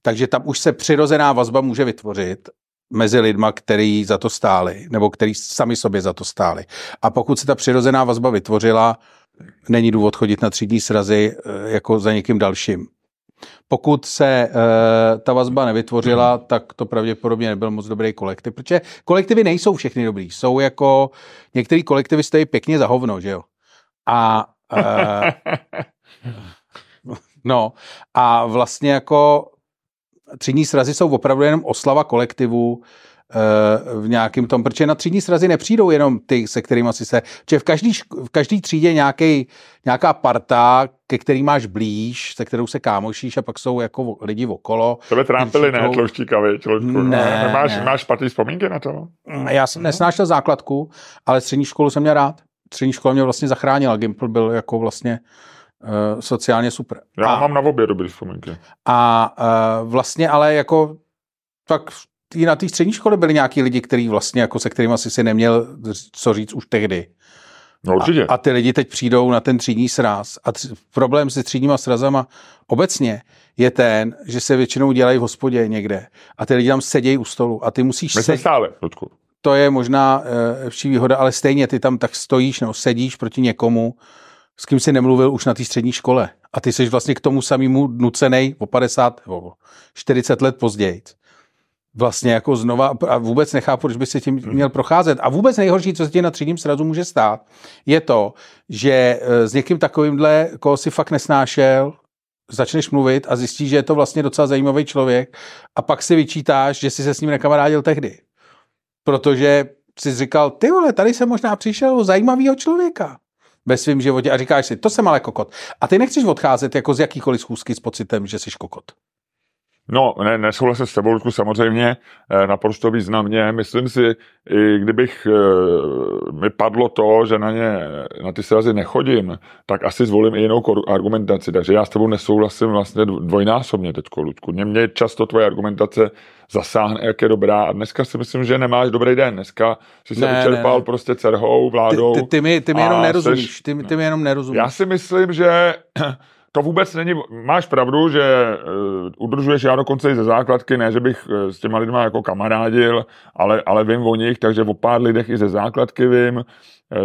Takže tam už se přirozená vazba může vytvořit mezi lidma, který za to stáli, nebo který sami sobě za to stáli. A pokud se ta přirozená vazba vytvořila, není důvod chodit na třídní srazy e, jako za někým dalším. Pokud se e, ta vazba nevytvořila, tak to pravděpodobně nebyl moc dobrý kolektiv, protože kolektivy nejsou všechny dobrý. Jsou jako, některý kolektivy stojí pěkně za hovno, že jo? A e, no, a vlastně jako třídní srazy jsou opravdu jenom oslava kolektivu, Eh, v nějakém tom, protože na třídní srazy nepřijdou jenom ty, se kterými si se, že v každý, v každý třídě nějaký, nějaká parta, ke který máš blíž, se kterou se kámošíš a pak jsou jako lidi okolo. To by trápili, ne, tlouštíkavy, Ne, máš, ne. máš špatný vzpomínky na to? Já jsem nesnášel základku, ale střední školu jsem měl rád. Střední škola mě vlastně zachránila. Gimpl byl jako vlastně uh, sociálně super. Já a, mám na obě dobrý vzpomínky. A uh, vlastně ale jako tak tý, na té střední škole byli nějaký lidi, který vlastně, jako se kterými asi si neměl co říct už tehdy. No určitě. A, a ty lidi teď přijdou na ten třídní sraz. A tři, problém se třídníma srazama obecně je ten, že se většinou dělají v hospodě někde. A ty lidi tam sedějí u stolu. A ty musíš... My jsme stále, Ludku. To je možná uh, vší výhoda, ale stejně ty tam tak stojíš nebo sedíš proti někomu, s kým si nemluvil už na té střední škole. A ty jsi vlastně k tomu samému nucenej o 50 o 40 let později vlastně jako znova a vůbec nechápu, proč by se tím měl procházet. A vůbec nejhorší, co se ti na třídním srazu může stát, je to, že e, s někým takovýmhle, koho si fakt nesnášel, začneš mluvit a zjistíš, že je to vlastně docela zajímavý člověk a pak si vyčítáš, že jsi se s ním nekamarádil tehdy. Protože jsi říkal, ty vole, tady jsem možná přišel o zajímavého člověka ve svém životě a říkáš si, to jsem ale kokot. A ty nechceš odcházet jako z jakýkoliv schůzky s pocitem, že jsi kokot. No, ne, nesouhlasím s tebou, samozřejmě eh, naprosto významně. Myslím si, i kdybych eh, mi padlo to, že na ně, na ty srazy nechodím, tak asi zvolím i jinou argumentaci. Takže já s tebou nesouhlasím vlastně dvojnásobně teď, Ludku. Mě, mě často tvoje argumentace zasáhne, jak je dobrá. A dneska si myslím, že nemáš dobrý den. Dneska si se ne, vyčerpal ne, ne. prostě cerhou, vládou. Ty, ty, ty, mi, ty mi jenom nerozumíš. Ty, ty mi jenom nerozumíš. Já si myslím, že to vůbec není, máš pravdu, že uh, udržuješ já dokonce i ze základky, ne, že bych uh, s těma lidma jako kamarádil, ale, ale vím o nich, takže o pár lidech i ze základky vím, uh,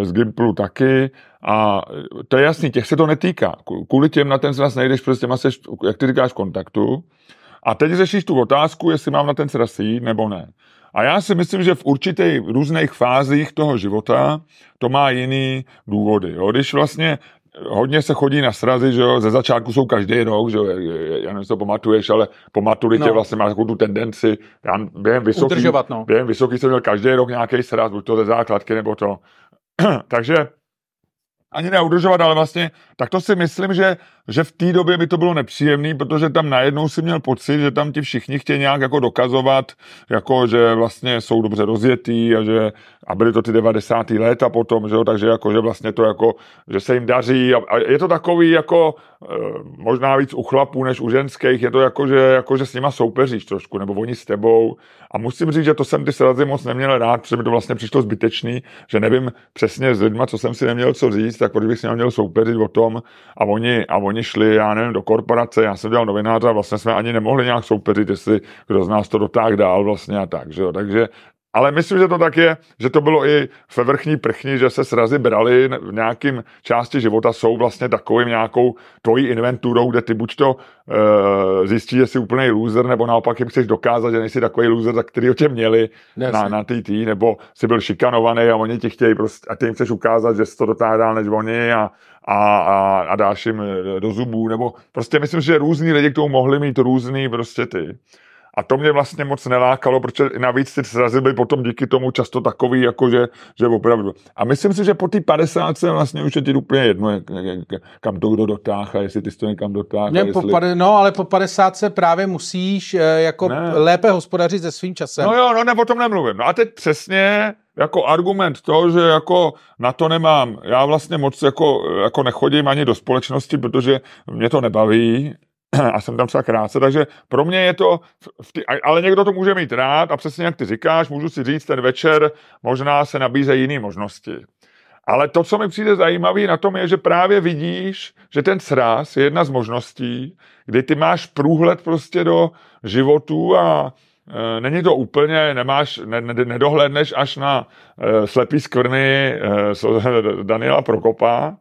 z Gimplu taky a to je jasný, těch se to netýká. Kvůli těm na ten sraz nejdeš, prostě těma seš, jak ty říkáš, kontaktu a teď řešíš tu otázku, jestli mám na ten sraz jít nebo ne. A já si myslím, že v určitých různých fázích toho života to má jiný důvody. Jo? Když vlastně hodně se chodí na srazy, že jo, ze začátku jsou každý rok, že jo, já nevím, to pamatuješ, ale po maturitě no. vlastně máš takovou tu tendenci, já během vysoký, Udržovat, no. během vysoký jsem měl každý rok nějaký sraz, buď to ze základky, nebo to. Takže ani neudržovat, ale vlastně, tak to si myslím, že, že v té době by to bylo nepříjemné, protože tam najednou si měl pocit, že tam ti všichni chtějí nějak jako dokazovat, jako že vlastně jsou dobře rozjetý a že a byly to ty 90. léta potom, že jo, takže jako, že vlastně to jako, že se jim daří a, a je to takový jako e, možná víc u chlapů než u ženských, je to jako, že, jako, že s nima soupeříš trošku, nebo oni s tebou a musím říct, že to jsem ty srazy moc neměl rád, protože mi to vlastně přišlo zbytečný, že nevím přesně s lidma, co jsem si neměl co říct, tak proč bych si měl soupeřit o tom a oni, a oni šli, já nevím, do korporace, já jsem dělal novináře a vlastně jsme ani nemohli nějak soupeřit, jestli kdo z nás to dotáh dál vlastně a tak, že jo? takže ale myslím, že to tak je, že to bylo i ve vrchní prchni, že se srazy brali v nějakým části života, jsou vlastně takovým nějakou tvojí inventurou, kde ty buď to uh, zjistí, že jsi úplný loser, nebo naopak jim chceš dokázat, že nejsi takový loser, za který o tě měli Jasně. na, na TT, nebo jsi byl šikanovaný a oni ti chtějí prostě, a ty jim chceš ukázat, že jsi to dotáhl dál než oni a, a, a, a dáš jim eh, do zubů, nebo prostě myslím, že různí lidi k tomu mohli mít různý prostě ty a to mě vlastně moc nelákalo, protože navíc ty srazy byly potom díky tomu často takový, jako že, že opravdu. A myslím si, že po té 50 vlastně už je ti úplně jedno, jak, jak, kam to kdo dotáhá, jestli ty to někam dotáhá. Ne, jestli... po, no, ale po 50 se právě musíš eh, jako ne. lépe hospodařit se svým časem. No jo, no ne, o tom nemluvím. No a teď přesně jako argument to, že jako na to nemám, já vlastně moc jako, jako nechodím ani do společnosti, protože mě to nebaví, a jsem tam třeba krátce, takže pro mě je to, ty, ale někdo to může mít rád a přesně jak ty říkáš, můžu si říct, ten večer možná se nabízejí jiné možnosti. Ale to, co mi přijde zajímavé na tom, je, že právě vidíš, že ten sraz je jedna z možností, kdy ty máš průhled prostě do životu a e, není to úplně, nemáš, ne, ne, nedohledneš až na e, slepý skvrny e, Daniela Prokopa,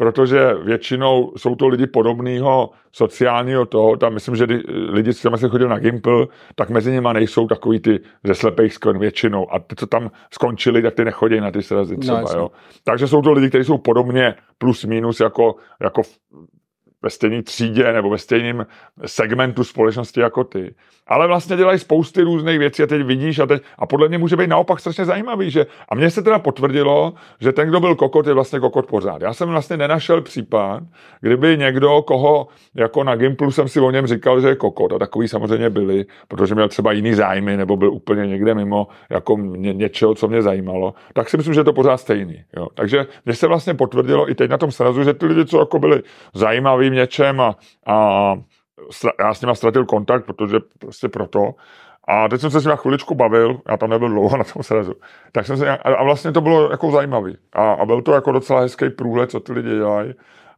protože většinou jsou to lidi podobného sociálního toho, tam myslím, že lidi, co se chodil na Gimple, tak mezi nimi nejsou takový ty ze slepých skvrn většinou a ty, co tam skončili, tak ty nechodí na ty srazy no, třeba, no, jo. Takže jsou to lidi, kteří jsou podobně plus minus jako, jako ve stejné třídě nebo ve stejném segmentu společnosti jako ty. Ale vlastně dělají spousty různých věcí a teď vidíš a, teď, a podle mě může být naopak strašně zajímavý, že a mně se teda potvrdilo, že ten, kdo byl kokot, je vlastně kokot pořád. Já jsem vlastně nenašel případ, kdyby někdo, koho jako na Gimplu jsem si o něm říkal, že je kokot a takový samozřejmě byli, protože měl třeba jiný zájmy nebo byl úplně někde mimo jako ně, něčeho, co mě zajímalo, tak si myslím, že je to pořád stejný. Jo. Takže mně se vlastně potvrdilo i teď na tom srazu, že ty lidi, co jako byli zajímaví, v něčem a, a já s nima ztratil kontakt, protože prostě proto. A teď jsem se s nimi chviličku bavil, já tam nebyl dlouho na tom srazu. Tak jsem se, a vlastně to bylo jako zajímavý. A, a byl to jako docela hezký průhled, co ty lidi dělají.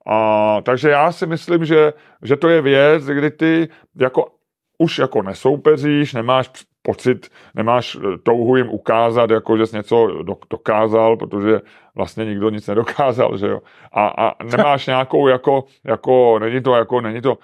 A, takže já si myslím, že, že to je věc, kdy ty jako už jako nesoupeříš, nemáš pocit, nemáš eh, touhu jim ukázat, jako že jsi něco dokázal, protože vlastně nikdo nic nedokázal, že jo. A, a nemáš nějakou jako, jako, není to jako, není to,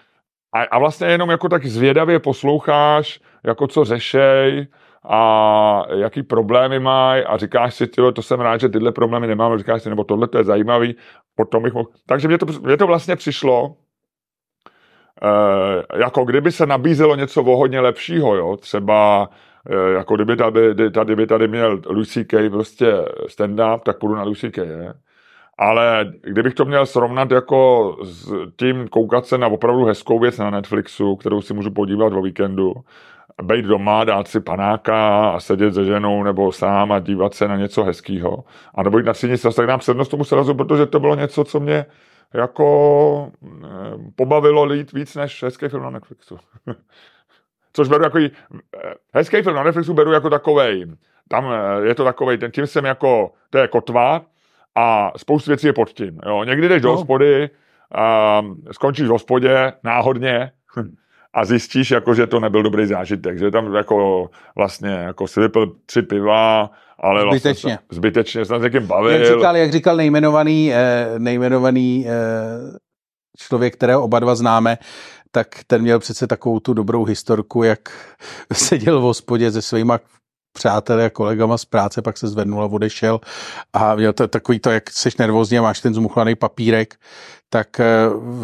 a, a vlastně jenom jako tak zvědavě posloucháš, jako co řešej, a jaký problémy mají a říkáš si, tyjo, to jsem rád, že tyhle problémy nemám, říkáš si, nebo tohle to je zajímavý, potom bych mohl... Takže mě to, mě to vlastně přišlo, jako kdyby se nabízelo něco o hodně lepšího, jo, třeba eh, jako kdyby tady, tady, by tady měl Lucy Kay prostě stand-up, tak půjdu na Lucy Kay, ne? Ale kdybych to měl srovnat jako s tím koukat se na opravdu hezkou věc na Netflixu, kterou si můžu podívat o víkendu, být doma, dát si panáka a sedět se ženou nebo sám a dívat se na něco hezkého. A nebo jít na silnici, tak dám přednost tomu srazu, protože to bylo něco, co mě jako eh, pobavilo lít víc než hezký film na Netflixu. Což beru jako, eh, hezký film na Netflixu beru jako takovej. Tam eh, je to takovej, ten tím jsem jako, to je kotva, a spoustu věcí je pod tím. Jo. Někdy jdeš no. do hospody, a skončíš v hospodě náhodně a zjistíš, jako, že to nebyl dobrý zážitek, že tam jako vlastně jako si vypil tři piva, ale vlastně zbytečně. Vlastně, zbytečně se s někým bavil. Jak říkal, jak říkal nejmenovaný, eh, nejmenovaný eh, člověk, kterého oba dva známe, tak ten měl přece takovou tu dobrou historku, jak seděl v hospodě se svýma přáteli a kolegama z práce, pak se zvednul a odešel a měl to takový to, jak jsi nervózní a máš ten zmuchlaný papírek, tak eh,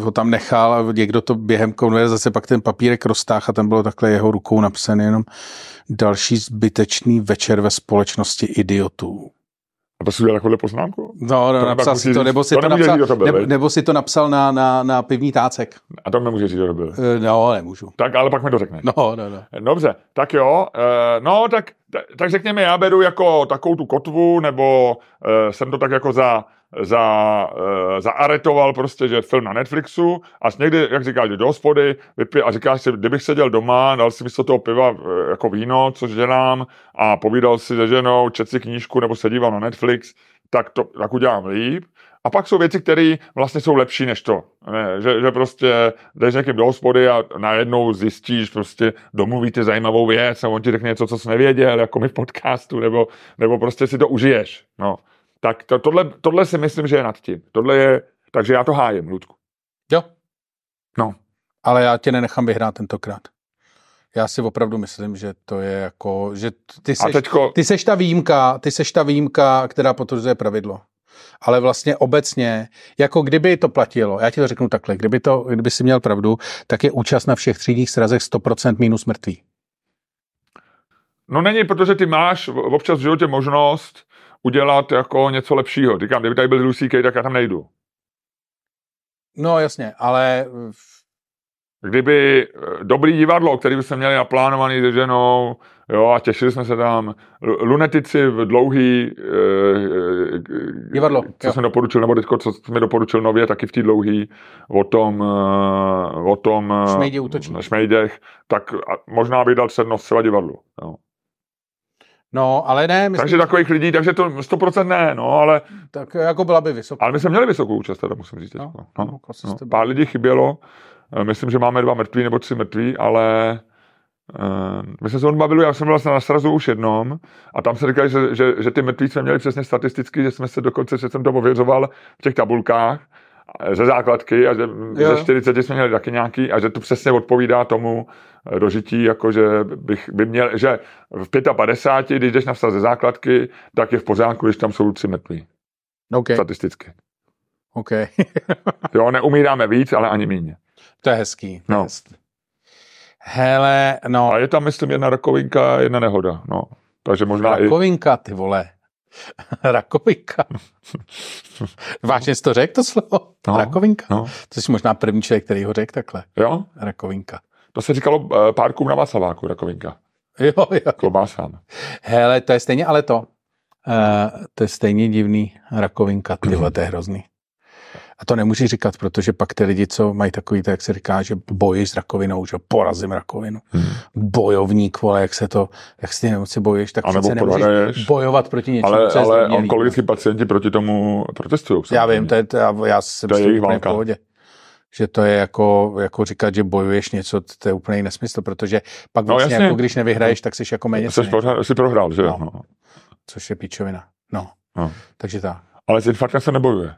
ho tam nechal a někdo to během konverzace pak ten papírek roztáhl a tam bylo takhle jeho rukou napsané jenom další zbytečný večer ve společnosti idiotů. A to si udělal takovou poznámku? No, no napsal si to, nebo si to, to napsal, říct, to byl, nebo, nebo si to napsal na, na, na pivní tácek. A to nemůžeš říct, že to byl. Eh, no, nemůžu. Tak, ale pak mi to řekne. No, no, no. Dobře, tak jo, uh, no, tak, tak řekněme, já beru jako takovou tu kotvu, nebo uh, jsem to tak jako za za, uh, zaaretoval prostě, že film na Netflixu a někdy, jak říkáš, do hospody vypij, a říkáš si, kdybych seděl doma, dal si místo toho piva uh, jako víno, což dělám a povídal si se ženou, čet si knížku nebo se díval na Netflix, tak to tak udělám líp. A pak jsou věci, které vlastně jsou lepší než to. Ne, že, že prostě jdeš někým do hospody a najednou zjistíš, prostě domluvíte zajímavou věc a on ti řekne něco, co jsi nevěděl, jako mi v podcastu, nebo, nebo prostě si to užiješ. No tak to, tohle, tohle si myslím, že je nad tím. Tohle je, takže já to hájím, Ludku. Jo. No. Ale já tě nenechám vyhrát tentokrát. Já si opravdu myslím, že to je jako, že ty seš, teďko... ty seš ta výjimka, ty seš ta výjimka, která potvrzuje pravidlo. Ale vlastně obecně, jako kdyby to platilo, já ti to řeknu takhle, kdyby, to, kdyby si měl pravdu, tak je účast na všech třídních srazech 100% minus mrtvý. No není, protože ty máš občas v životě možnost udělat jako něco lepšího. Říkám, kdyby tady byl CK, tak já tam nejdu. No jasně, ale Kdyby eh, dobrý divadlo, který by jsme měli naplánovaný se ženou, jo, a těšili jsme se tam, lunetici v dlouhý, e, divadlo, co jo. jsem doporučil, nebo teďko, co jsme doporučil nově, taky v té dlouhý, o tom, o tom Šmejdi útočník. Šmejdech, tak možná by dal přednost třeba divadlu. Jo. No, ale ne. Myslím, takže takových lidí, takže to 100% ne, no, ale... Tak jako byla by vysoká. Ale my jsme měli vysokou účast, teda musím říct. No, no, no, no, pár lidí chybělo, Eh, myslím, že máme dva mrtví nebo tři mrtví, ale uh, my jsme se on bavili, já jsem byl vlastně na srazu už jednom a tam se říkali, že, že, že ty mrtví jsme měli přesně statisticky, že jsme se dokonce, že jsem to ověřoval v těch tabulkách eh, ze základky a že jo. ze 40 jsme měli taky nějaký a že to přesně odpovídá tomu dožití, jako že bych, by měl, že v 55, když jdeš na ze základky, tak je v pořádku, když tam jsou tři mrtví. Okay. Statisticky. OK. jo, neumíráme víc, ale ani méně. To je hezký. No. Hezký. Hele, no. A je tam, myslím, jedna rakovinka, jedna nehoda. No. Takže možná rakovinka, i... ty vole. rakovinka. Vážně jsi to řekl, to slovo? No, rakovinka? No. To jsi možná první člověk, který ho řekl takhle. Jo? Rakovinka. To se říkalo uh, párkům na Václaváku, rakovinka. Jo, jo. Klobásám. Hele, to je stejně, ale to. Uh, to je stejně divný rakovinka, ty to je hrozný. A to nemůžeš říkat, protože pak ty lidi, co mají takový, tak jak se říká, že bojíš s rakovinou, že porazím rakovinu. Hmm. Bojovník, vole, jak se to, jak si nemoci bojíš, tak přece nemůžeš bojovat proti něčemu, Ale, ale onkologický pacienti proti tomu protestují. Já vím, to je, to, já, já jsem to je jejich válka. pohodě že to je jako, jako říkat, že bojuješ něco, to je úplný nesmysl, protože pak no, vlastně jako když nevyhraješ, tak jsi jako méně Jsi, prohrál, jsi prohrál, že no. no. Což je píčovina. No. no. Takže tak. Ale s infarktem se nebojuje.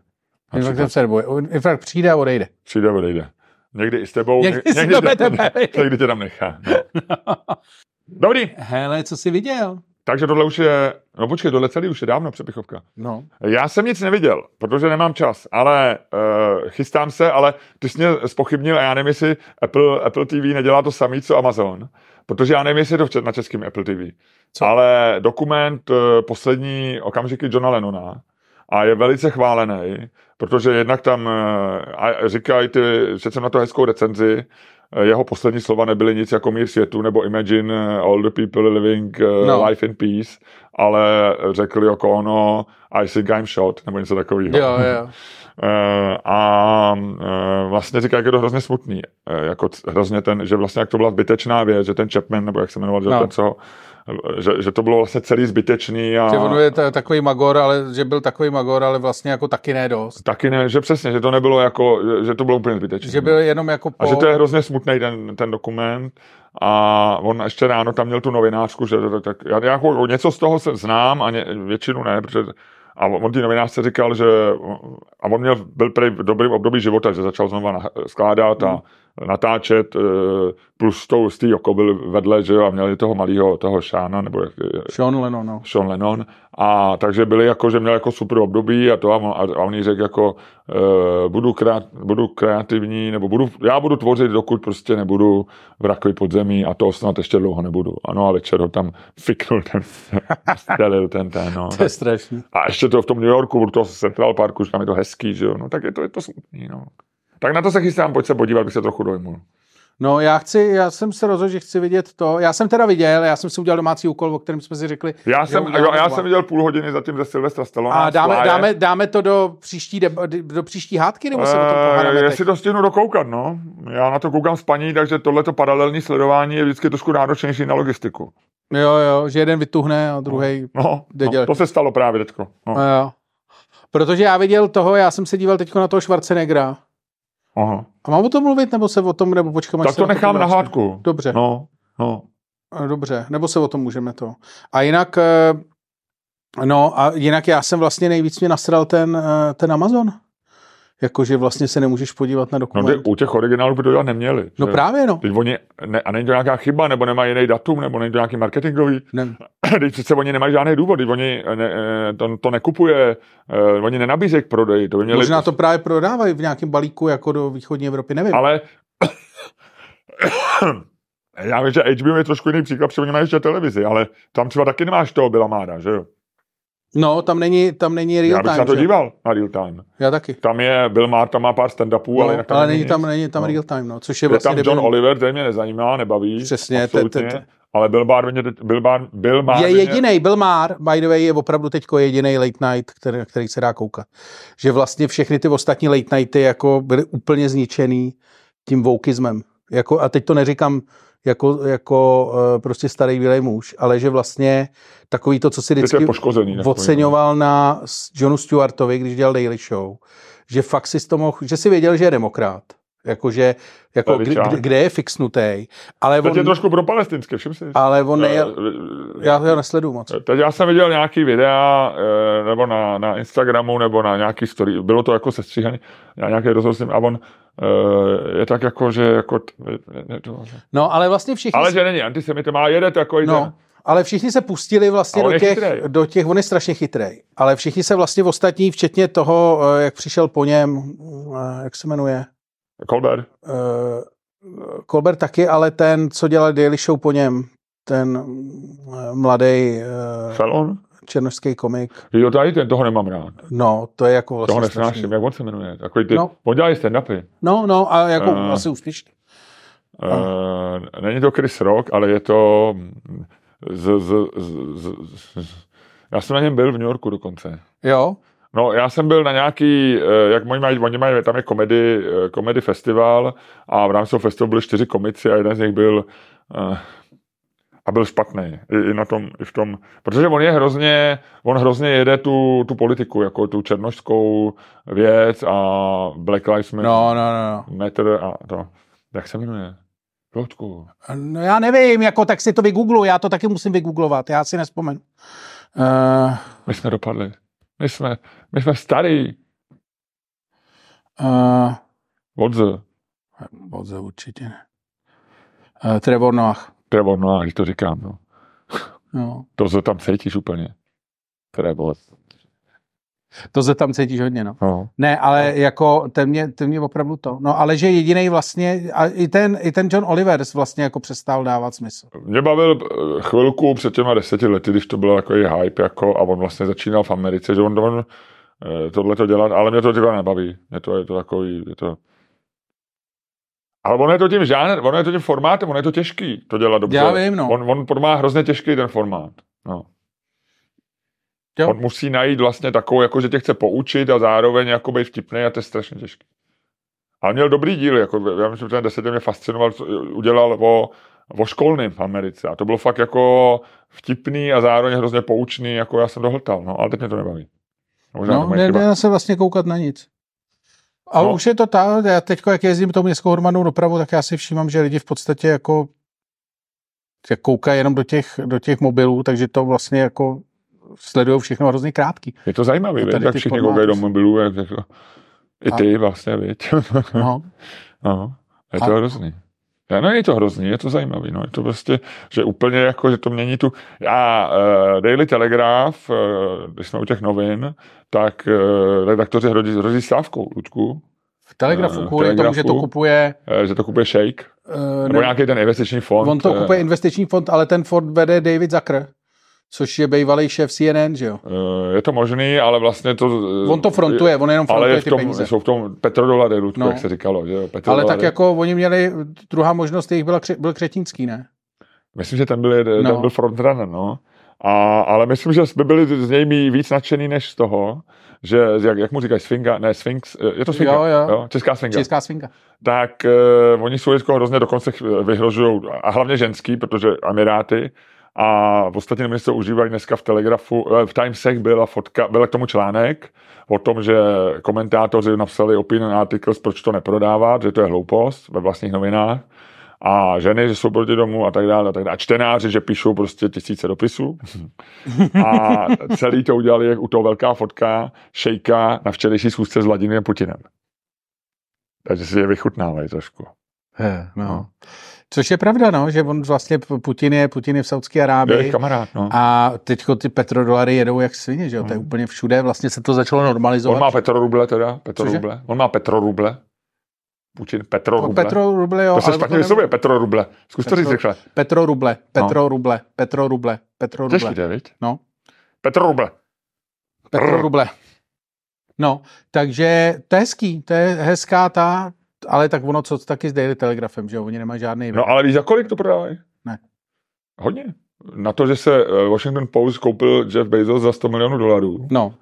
Infarkt se neboje. Infarkt přijde a odejde. Přijde a odejde. Někdy i s tebou, někdy, někdy, někdy, tebe. někdy tě tam nechá. No. Dobrý. Hele, co jsi viděl? Takže tohle už je, no počkej, tohle celý už je dávno přepichovka. No. Já jsem nic neviděl, protože nemám čas, ale uh, chystám se, ale ty jsi mě spochybnil a já nevím, jestli Apple, Apple TV nedělá to samý, co Amazon, protože já nevím, jestli je to na českém Apple TV. Co? Ale dokument uh, poslední okamžiky Johna Lennona a je velice chválený, protože jednak tam uh, říkají ty, že jsem na to hezkou recenzi, jeho poslední slova nebyly nic jako mír světu nebo Imagine all the people living no. life in peace, ale řekl jako ono I think I'm shot, nebo něco takového. Jo, jo. Eh, a eh, vlastně říká, jak je to hrozně smutný, jako hrozně ten, že vlastně jak to byla zbytečná věc, že ten Chapman, nebo jak se jmenoval, že no. ten, co že, že to bylo vlastně celý zbytečný. A... Že on je t- takový magor, ale že byl takový magor, ale vlastně jako taky ne dost. Taky ne, že přesně, že to nebylo jako, že to bylo úplně zbytečné. Že byl jenom jako po... A že to je hrozně smutný ten, ten dokument a on ještě ráno tam měl tu novinářku, že tak já jako něco z toho se znám a ně, většinu ne, protože a on ty novinářce říkal, že a on měl, byl prý v dobrým období života, že začal znovu skládat a natáčet, eh, plus tou z jako byl vedle, že jo, a měli toho malého, toho Šána, nebo Sean Lennon, no. Sean Lennon. A takže byli jako, že měl jako super období a to a, a, a oni řekl jako uh, budu, kreat, budu kreativní, nebo budu, já budu tvořit, dokud prostě nebudu v rakovi podzemí a to snad ještě dlouho nebudu. Ano a večer ho tam fiknul ten, stelil ten, ten, no. To je strašný. A ještě to v tom New Yorku, v toho Central Parku, že tam je to hezký, že jo, no tak je to, je to smutný, no. Tak na to se chystám, pojď se podívat, bych se trochu dojmul. No já chci, já jsem se rozhodl, že chci vidět to. Já jsem teda viděl, já jsem si udělal domácí úkol, o kterém jsme si řekli. Já jsem, jo, já jsem viděl půl hodiny zatím ze Silvestra Stallone. A dáme, dáme, dáme, to do příští, do příští hádky, nebo se eh, pohádáme Jestli to stihnu dokoukat, no. Já na to koukám s paní, takže tohleto paralelní sledování je vždycky trošku náročnější na logistiku. Jo, jo, že jeden vytuhne a druhý no, no, jde no, to se stalo právě teďko. No. No, jo. Protože já viděl toho, já jsem se díval teď na toho Schwarzeneggera Aha. A mám o tom mluvit, nebo se o tom, nebo počkám, Tak to nechám na hádku. Dobře. No, no. Dobře, nebo se o tom můžeme to. A jinak, eh, no a jinak já jsem vlastně nejvíc mě nasral ten, eh, ten Amazon. Jakože vlastně se nemůžeš podívat na dokument. No, ty, u těch originálů by to dělat neměli. No že? právě, no. Teď oni, ne, a není to nějaká chyba, nebo nemá jiný datum, nebo není to nějaký marketingový. Ne. Teď přece oni nemají žádný důvod, oni ne, to, to nekupuje, uh, oni nenabízejí k prodeji. To by měli... Možná to právě prodávají v nějakém balíku jako do východní Evropy, nevím. Ale Já vím, že HBO je trošku jiný příklad, protože oni mají ještě televizi, ale tam třeba taky nemáš toho Billa Mára, že jo? No, tam není, tam není real Já bych time. se na to že? díval, na real time. Já taky. Tam je, Bill Maher tam má pár stand-upů, No, ale jinak tam ale není tam, není tam No. real time, no, což je Je vlastně tam John debilní. Oliver, ten mě nezajímá, nebaví. Přesně, absolutně, te- te- te- ale Bill Maher, mě, Bill Maher, Bill Maher Je jediný, Bill Maher, by the way, je opravdu teď jediný late night, který, který se dá koukat. Že vlastně všechny ty ostatní late nighty jako byly úplně zničený tím wokeismem. Jako, a teď to neříkám jako, jako uh, prostě starý bílej muž, ale že vlastně takový to, co si vždycky oceňoval na Johnu Stewartovi, když dělal Daily Show, že fakt si to mohl, že si věděl, že je demokrat. Jakože, jako, Levičák. kde, kde je fixnutý, ale Teď je on, trošku pro palestinské, všim si. ale on Eh, já ho nesleduju moc. Teď já jsem viděl nějaký videa, eh, nebo na, na Instagramu, nebo na nějaký story, bylo to jako sestříhaný, nějaký rozhovor s ním, a on eh, je tak jako, že jako, ne, ne, No, ale vlastně všichni, ale že není antisemit, má jede takový no, ten, ale všichni se pustili vlastně do je těch, chytrej. do těch, on je strašně chytrý, ale všichni se vlastně ostatní, včetně toho, eh, jak přišel po něm, jak se jmenuje, Colbert, uh, Colbert taky, ale ten, co dělal Daily Show po něm, ten uh, mladý uh, Fallon, černožský komik, jo, tady ten, toho nemám rád. no, to je jako Toho vlastně nesnáším, strašný. jak on se jmenuje. Takový ty, No. on dělá i stand-upy. No, no, a jako Eh. asi úspěšný. Uh, není to Chris Rock, ale je to z, z, z, z, z, já jsem na něm byl v New Yorku dokonce. Jo, No, já jsem byl na nějaký, eh, jak oni mají, oni mají, tam je komedy, eh, komedy festival a v rámci toho festivalu byli čtyři komici a jeden z nich byl eh, a byl špatný. I, i, na tom, i v tom, protože on je hrozně, on hrozně jede tu, tu politiku, jako tu černošskou věc a Black Lives Matter, no, no, no, no. Matter a to. Jak se jmenuje? Kločku. No já nevím, jako tak si to vygoogluju, já to taky musím vygooglovat, já si nespomenu. Uh, My jsme dopadli. My jsme, my jsme starý. uh, Odze. Bodze určitě ne. Uh, Trevor Noah. Trevor když to říkám. No. No. To se tam cítíš úplně. Trevor. To se tam cítíš hodně, no. No. Ne, ale jako ten mě, ten mě opravdu to. No, ale že jediný vlastně, a i ten, i ten John Olivers vlastně jako přestal dávat smysl. Mě bavil eh, chvilku před těma deseti lety, když to bylo jako hype, jako, a on vlastně začínal v Americe, že on, on tohle to dělat, ale mě to třeba nebaví. Mě to je to takový, je to... Ale on je to tím žánr, on je to tím formátem, on je to těžký to dělat dobře. Já vím, no. On, on má hrozně těžký ten formát. No. Jo. On musí najít vlastně takovou, jako že tě chce poučit a zároveň jako být vtipný a to je strašně těžký. Ale měl dobrý díl, jako, já myslím, že ten deset mě fascinoval, co udělal o, o školném v Americe. A to bylo fakt jako vtipný a zároveň hrozně poučný, jako já jsem dohltal, no, ale teď mě to nebaví. Možná No, moje chyba. nedá se vlastně koukat na nic. A No. už je to ta, já teď, jak jezdím tou městskou hromadnou dopravu, tak já si všímám, že lidi v podstatě jako jak koukají jenom do těch, do těch mobilů, takže to vlastně jako sledují všechno hrozně krátký. Je to A tady jak ty všichni koukají do jsou- mobilů, jak, jak, i ty vlastně, viď. No. no, je A- to hrozný. Já, no je to hrozný, je to zajímavý, no, je to prostě, že úplně jako, že to mění tu, já, uh, Daily Telegraph, uh, když jsme u těch novin, tak uh, redaktoři hrozí, hrozí stávkou, Ludku, V Telegrafu Eh, kvůli tomu, že to kupuje, uh, že to kupuje Shake, uh, nebo ne, nějaký ten investiční fond. on to kupuje investiční fond, ale ten fond vede David Zucker, což je bývalý šéf CNN, že jo? uh, je to možný, ale vlastně to... uh, On to frontuje, on jenom ale frontuje je v ty tom, peníze. jsou v tom petrodolary, Ludku, No. jak se říkalo, že jo, Ale tak jako oni měli, druhá možnost jejich byla, byl Křetínský, ne? Myslím, že ten byl, jeden, No. ten byl frontrunner, no. A, ale myslím, že by byli z něj víc nadšený než z toho, že, jak, jak mu říkají, Sfinga, ne, Sphinx, je to Sfinga, Jo, jo. česká Sfinga. Česká svinka. Tak uh, oni jsou hrozně dokonce vyhrožují, a hlavně ženský, protože Emiráty, a v ostatní noviny se užívají dneska v Telegrafu, eh, v Timesech byla fotka, byl k tomu článek o tom, že komentátoři napsali opinion articles, proč to neprodávat, že to je hloupost ve vlastních novinách a ženy, že jsou proti domu a tak dále a tak dále. A čtenáři, že píšou prostě tisíce dopisů. A celý to udělali, jak u toho velká fotka šejka na včerejší schůzce s Vladimírem Putinem. Takže si je vychutnávají trošku. He, no. Což je pravda, no, že on vlastně Putin je, Putin je v Saudské Je Arábii kamarád, no. a teďko ty petrodolary jedou jak svině, že jo, to je úplně všude, vlastně se to začalo normalizovat. On má petroruble teda, petroruble. On má petroruble. Putin Petro Ruble. Petro Ruble, jo. To se špatně vyslovuje, Petro Ruble. Zkus to říct rychle. Petro Ruble, Petro Ruble, Petro Ruble, Petro Ruble. Těžký, viď? No. Petro Ruble. Petro Ruble. No, takže to je hezký, to je hezká ta, ale tak ono co taky s Daily Telegraphem, že jo, oni nemají žádný. No ale víš, za kolik to prodávají? Ne. Hodně. Na to, že se eh, Washington Post koupil Jeff Bezos za 100 milionů dolarů. No.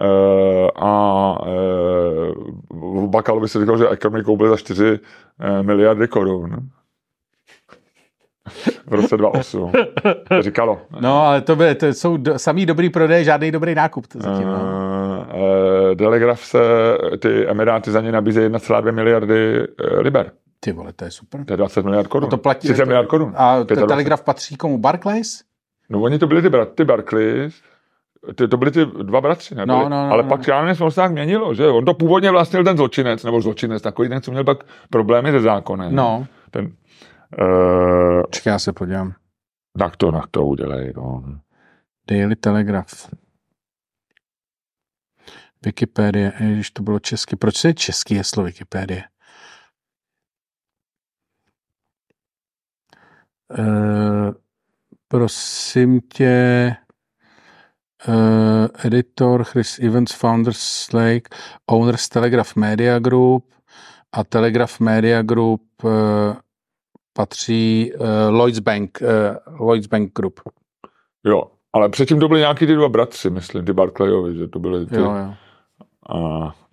Uh, a uh, Bakal by se říkal, že Economy koupil za 4 uh, miliardy korun. V roce 2008. Říkalo. No, ale to, by, to jsou do, samý dobrý prodej, žádný dobrý nákup. To zatím, no. uh, uh, Telegraf se, ty Emiráty za ně nabízejí 1,2 miliardy uh, liber. Ty vole, to je super. To je 20 miliard korun. No to platí. 30 miliard korun. A ten Telegraf patří komu? Barclays? No oni to byli ty, brat, ty Barclays, ty, to byly ty dva bratři, ne? No, no, no, ale no. pak já nevím, se tak měnilo, že on to původně vlastnil ten zločinec, nebo zločinec, takový ten, co měl pak problémy se zákonem. No. Ten, uh, Čekaj, já se podívám. tak to, tak to udělej, no. Daily Telegraph. Wikipédia, když to bylo česky. Proč je český heslo Wikipédie? Uh, prosím tě, uh, editor Chris Evans, Founders Slake, Owners Telegraph Media Group a Telegraph Media Group uh, patří uh, Lloyds Bank, uh, Lloyds Bank Group. Jo, ale předtím to byly nějaký ty dva bratři, myslím, ty Barclayovi, že to byly ty. Jo, jo. A,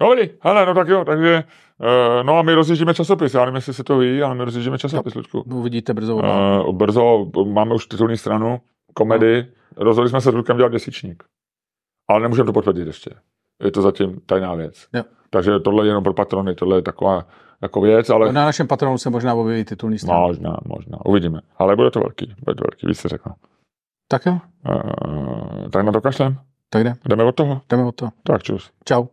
no dobrý, hele, no tak jo, takže, uh, no a my rozjíždíme časopis, já nevím, jestli se to ví, ale my rozjíždíme časopis, Lučku. Uvidíte brzo. Uh, brzo, máme už titulní stranu, komedy, no. rozhodli jsme se s Lukem dělat desíčník. Ale nemůžeme to potvrdit ještě. Je to zatím tajná věc. Jo. Takže tohle je jenom pro patrony, tohle je taková jako věc, ale... Na našem patronu se možná objeví titulní strana. Možná, možná, uvidíme. Ale bude to velký, bude to velký, víc se řekl. Tak jo. Uh, tak na to kašlem. Tak jde. Jdeme od toho. Jdeme od toho. Tak čus. Čau.